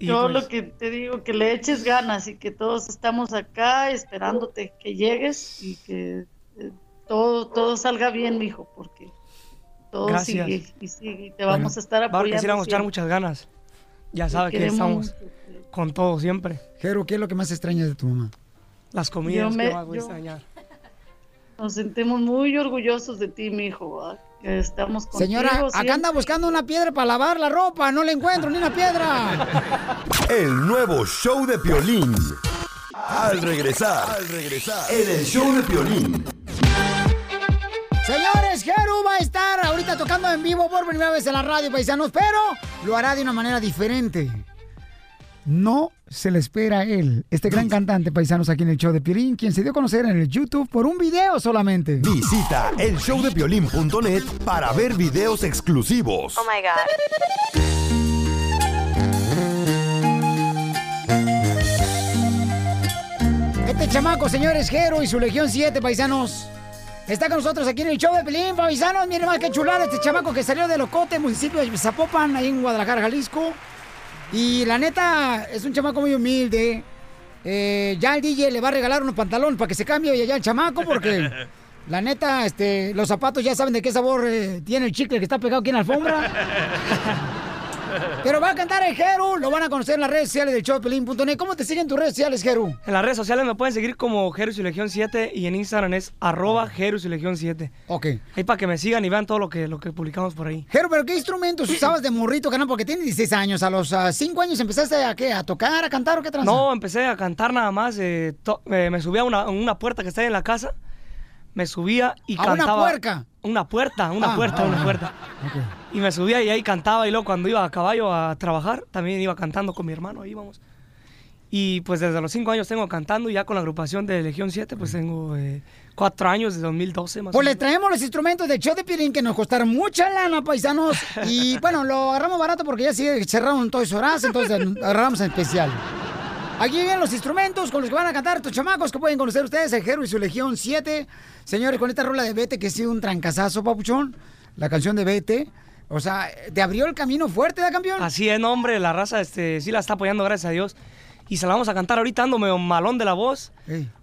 Y, Yo pues, lo que te digo, que le eches ganas y que todos estamos acá esperándote que llegues y que eh, todo, todo salga bien, mijo, porque todo Gracias. sigue y sigue y te vamos a estar apoyando. a echar muchas ganas. Ya Te sabe que estamos con todo siempre. Jeru, ¿qué es lo que más extrañas de tu mamá? Las comidas me- que más voy a extrañar. Nos sentimos muy orgullosos de ti, mijo. estamos contigo. Señora, acá anda buscando una piedra para lavar la ropa. No le encuentro ni una piedra. El nuevo show de Piolín. Al regresar, al regresar, en el show de Piolín. Señores, Jeru va a estar ahorita tocando en vivo por primera vez en la radio, paisanos, pero lo hará de una manera diferente. No se le espera a él, este gran cantante, paisanos, aquí en el show de Piolín, quien se dio a conocer en el YouTube por un video solamente. Visita el showdepiolín.net para ver videos exclusivos. Oh my God. Este chamaco, señores, Jero y su Legión 7, paisanos. Está con nosotros aquí en el show de Pelín, paisanos. Miren más que chulada este chamaco que salió de Locote, municipio de Zapopan, ahí en Guadalajara, Jalisco. Y la neta, es un chamaco muy humilde. Eh, ya el DJ le va a regalar unos pantalones para que se cambie y allá el chamaco, porque la neta, este, los zapatos ya saben de qué sabor eh, tiene el chicle que está pegado aquí en la alfombra. Pero va a cantar el Jeru, lo van a conocer en las redes sociales del showpelín.net. ¿Cómo te siguen tus redes sociales, Jeru? En las redes sociales me pueden seguir como Legión 7 y en Instagram es arroba y Legión 7. Ok. Ahí para que me sigan y vean todo lo que, lo que publicamos por ahí. Jero, ¿pero qué instrumentos usabas de morrito, canal? Porque tienes 16 años. ¿A los 5 años empezaste a qué? ¿A tocar, a cantar o qué tranza? No, empecé a cantar nada más. eh, eh, me subía a una, a una puerta que está ahí en la casa. Me subía y ¿A una cantaba. puerca? Una puerta, una Ah, puerta, ah, una ah. puerta. Y me subía y ahí cantaba. Y luego cuando iba a caballo a trabajar, también iba cantando con mi hermano. Ahí íbamos. Y pues desde los 5 años tengo cantando. Y ya con la agrupación de Legión 7, pues tengo 4 años, desde 2012 más o Pues le menos. traemos los instrumentos del show de Pirín que nos costaron mucha lana, paisanos. Y bueno, lo agarramos barato porque ya sí cerraron Toys R Us, entonces agarramos en especial. Aquí vienen los instrumentos con los que van a cantar estos chamacos que pueden conocer ustedes, el Jero y su Legión 7. Señores, con esta rola de Vete que ha sido un trancazazo, papuchón. La canción de Vete. O sea, ¿te abrió el camino fuerte, de campeón? Así es, hombre, la raza este, sí la está apoyando, gracias a Dios. Y se la vamos a cantar ahorita, ando medio malón de la voz.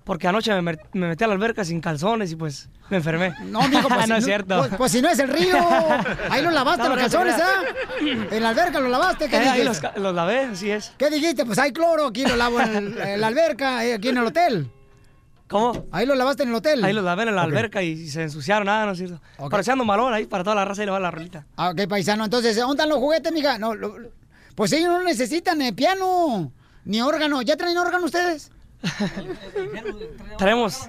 Porque anoche me, met- me metí a la alberca sin calzones y pues me enfermé. No, mijo, pues, no es cierto. Pues, pues si no es el río. Ahí los lavaste No, los no calzones. ¿ah? En la alberca los lavaste, ¿qué Eh, ahí dijiste? los, ca- los lavé, así es. ¿Qué dijiste? Pues hay cloro, aquí lo lavo en, el- en la alberca, eh, aquí en el hotel. ¿Cómo? Ahí lo lavaste en el hotel. Ahí los lavé en la alberca y, se ensuciaron, nada, no es cierto. Pero echando malón ahí para toda la raza y le va la rolita. Ah, ok, paisano. Entonces, ¿dónde están los juguetes, mija? No, lo- pues ellos no necesitan eh, piano ni órgano. ¿Ya traen órgano ustedes? Traemos,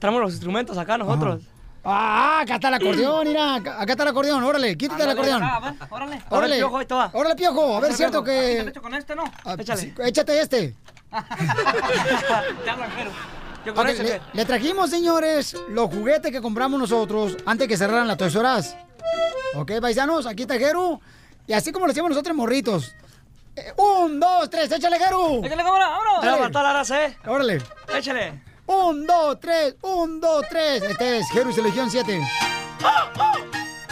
traemos los instrumentos acá nosotros. Ah, acá está el acordeón, mira. Acá está el acordeón, órale, quítate el acordeón. órale. Órale, Piojo, va. Órale, piojo, a ver, cierto que... ¿Te echo con este, no? Ah, Échale. échate este. Te hablan, Jero. Yo con Ok, ese, le, le trajimos, señores, los juguetes que compramos nosotros antes que cerraran las R Us. Ok, paisanos, aquí está Jeru. Y así como lo hacíamos nosotros, morritos. Eh, un, dos, tres, échale, Jeru. Échale cámara, vámonos. Te va a matar la raza, ¿eh? Órale. Échale. Un, dos, tres, un, dos, tres. Este es Jeru y su Legión 7.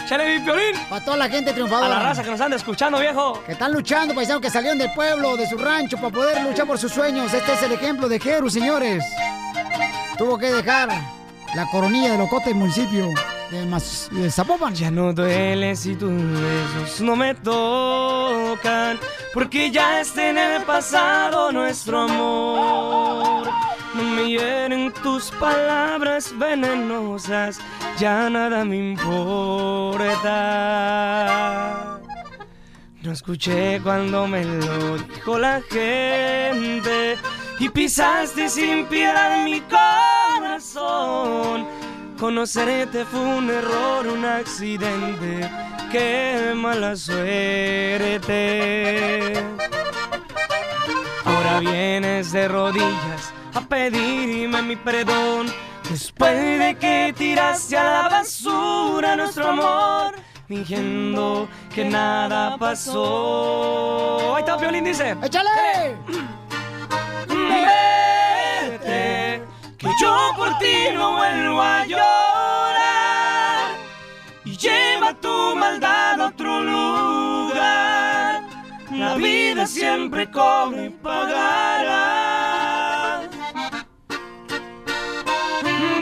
Échale mi piolín. Para toda la gente A triunfadora. la raza que nos anda escuchando, viejo. Que están luchando, paisanos, que salieron del pueblo, de su rancho, para poder luchar por sus sueños. Este es el ejemplo de Jeru, señores. Tuvo que dejar la coronilla de Locote, municipio Ya no duele si tus besos no me tocan, porque ya está en el pasado nuestro amor. No me hieren tus palabras venenosas, ya nada me importa. No escuché cuando me lo dijo la gente y pisaste sin piedad mi corazón. Conocerte fue un error, un accidente, qué mala suerte. Ahora vienes de rodillas a pedirme mi perdón después de que tiraste a la basura nuestro amor, fingiendo que nada pasó. Ahí está, Violín dice. ¡Échale! Vete, yo por ti no vuelvo a llorar y lleva tu maldad a otro lugar. La vida siempre cobra y pagará.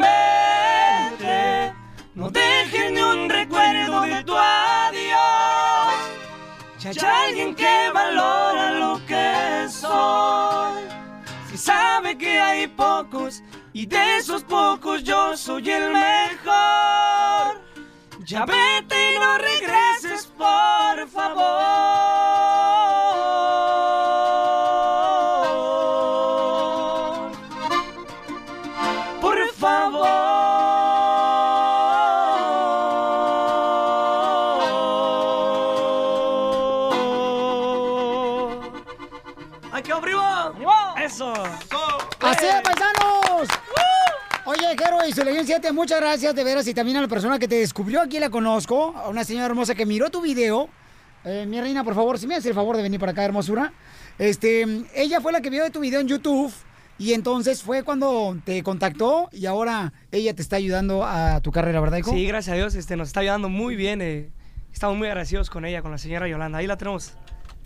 Vete, no dejes ni un recuerdo de tu adiós. Ya hay alguien que valora lo que soy. Si sabe que hay pocos y de esos pocos yo soy el mejor. Ya vete y no regreses, por favor. Legión 7, muchas gracias de veras y también a la persona que te descubrió, aquí la conozco, a una señora hermosa que miró tu video. Eh, mi reina, por favor, si me hace el favor de venir para acá, hermosura. Este, ella fue la que vio tu video en YouTube y entonces fue cuando te contactó y ahora ella te está ayudando a tu carrera, ¿verdad, hijo? Sí, gracias a Dios, este, nos está ayudando muy bien. eh, estamos muy agradecidos con ella, con la señora Yolanda. Ahí la tenemos.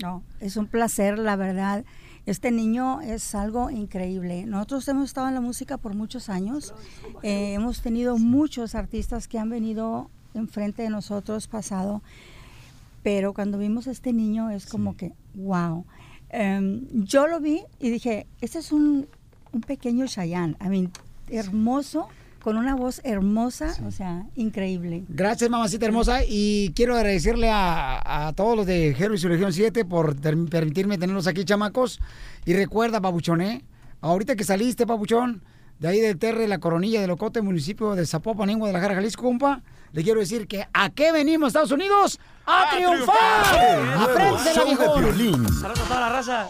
No, es un placer, la verdad. Este niño es algo increíble. Nosotros hemos estado en la música por muchos años. Eh, hemos tenido muchos artistas que han venido enfrente de nosotros, pasado. Pero cuando vimos a este niño es como que, wow. Em, yo lo vi y dije, este es un, un pequeño Chayanne. I mean, hermoso, con una voz hermosa, o sea, increíble. Gracias, mamacita hermosa. Y quiero agradecerle a, a todos los de Jero y su Legión 7 por ter- permitirme tenerlos aquí, chamacos. Y recuerda, Pabuchón, ¿eh? Ahorita que saliste, Pabuchón, de ahí del Terre, la Coronilla de Locote, municipio de Zapopan, en Guadalajara, Jalisco, compa, le quiero decir que ¿a qué venimos, Estados Unidos? ¡A, triunfar! ¡Apréndela, viejón! Piolín. Saludos a toda la raza.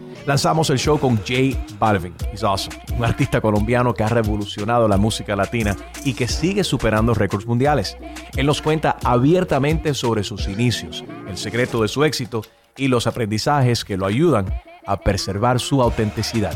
Lanzamos el show con J Balvin, he's awesome, un artista colombiano que ha revolucionado la música latina y que sigue superando récords mundiales. Él nos cuenta abiertamente sobre sus inicios, el secreto de su éxito y los aprendizajes que lo ayudan a preservar su autenticidad.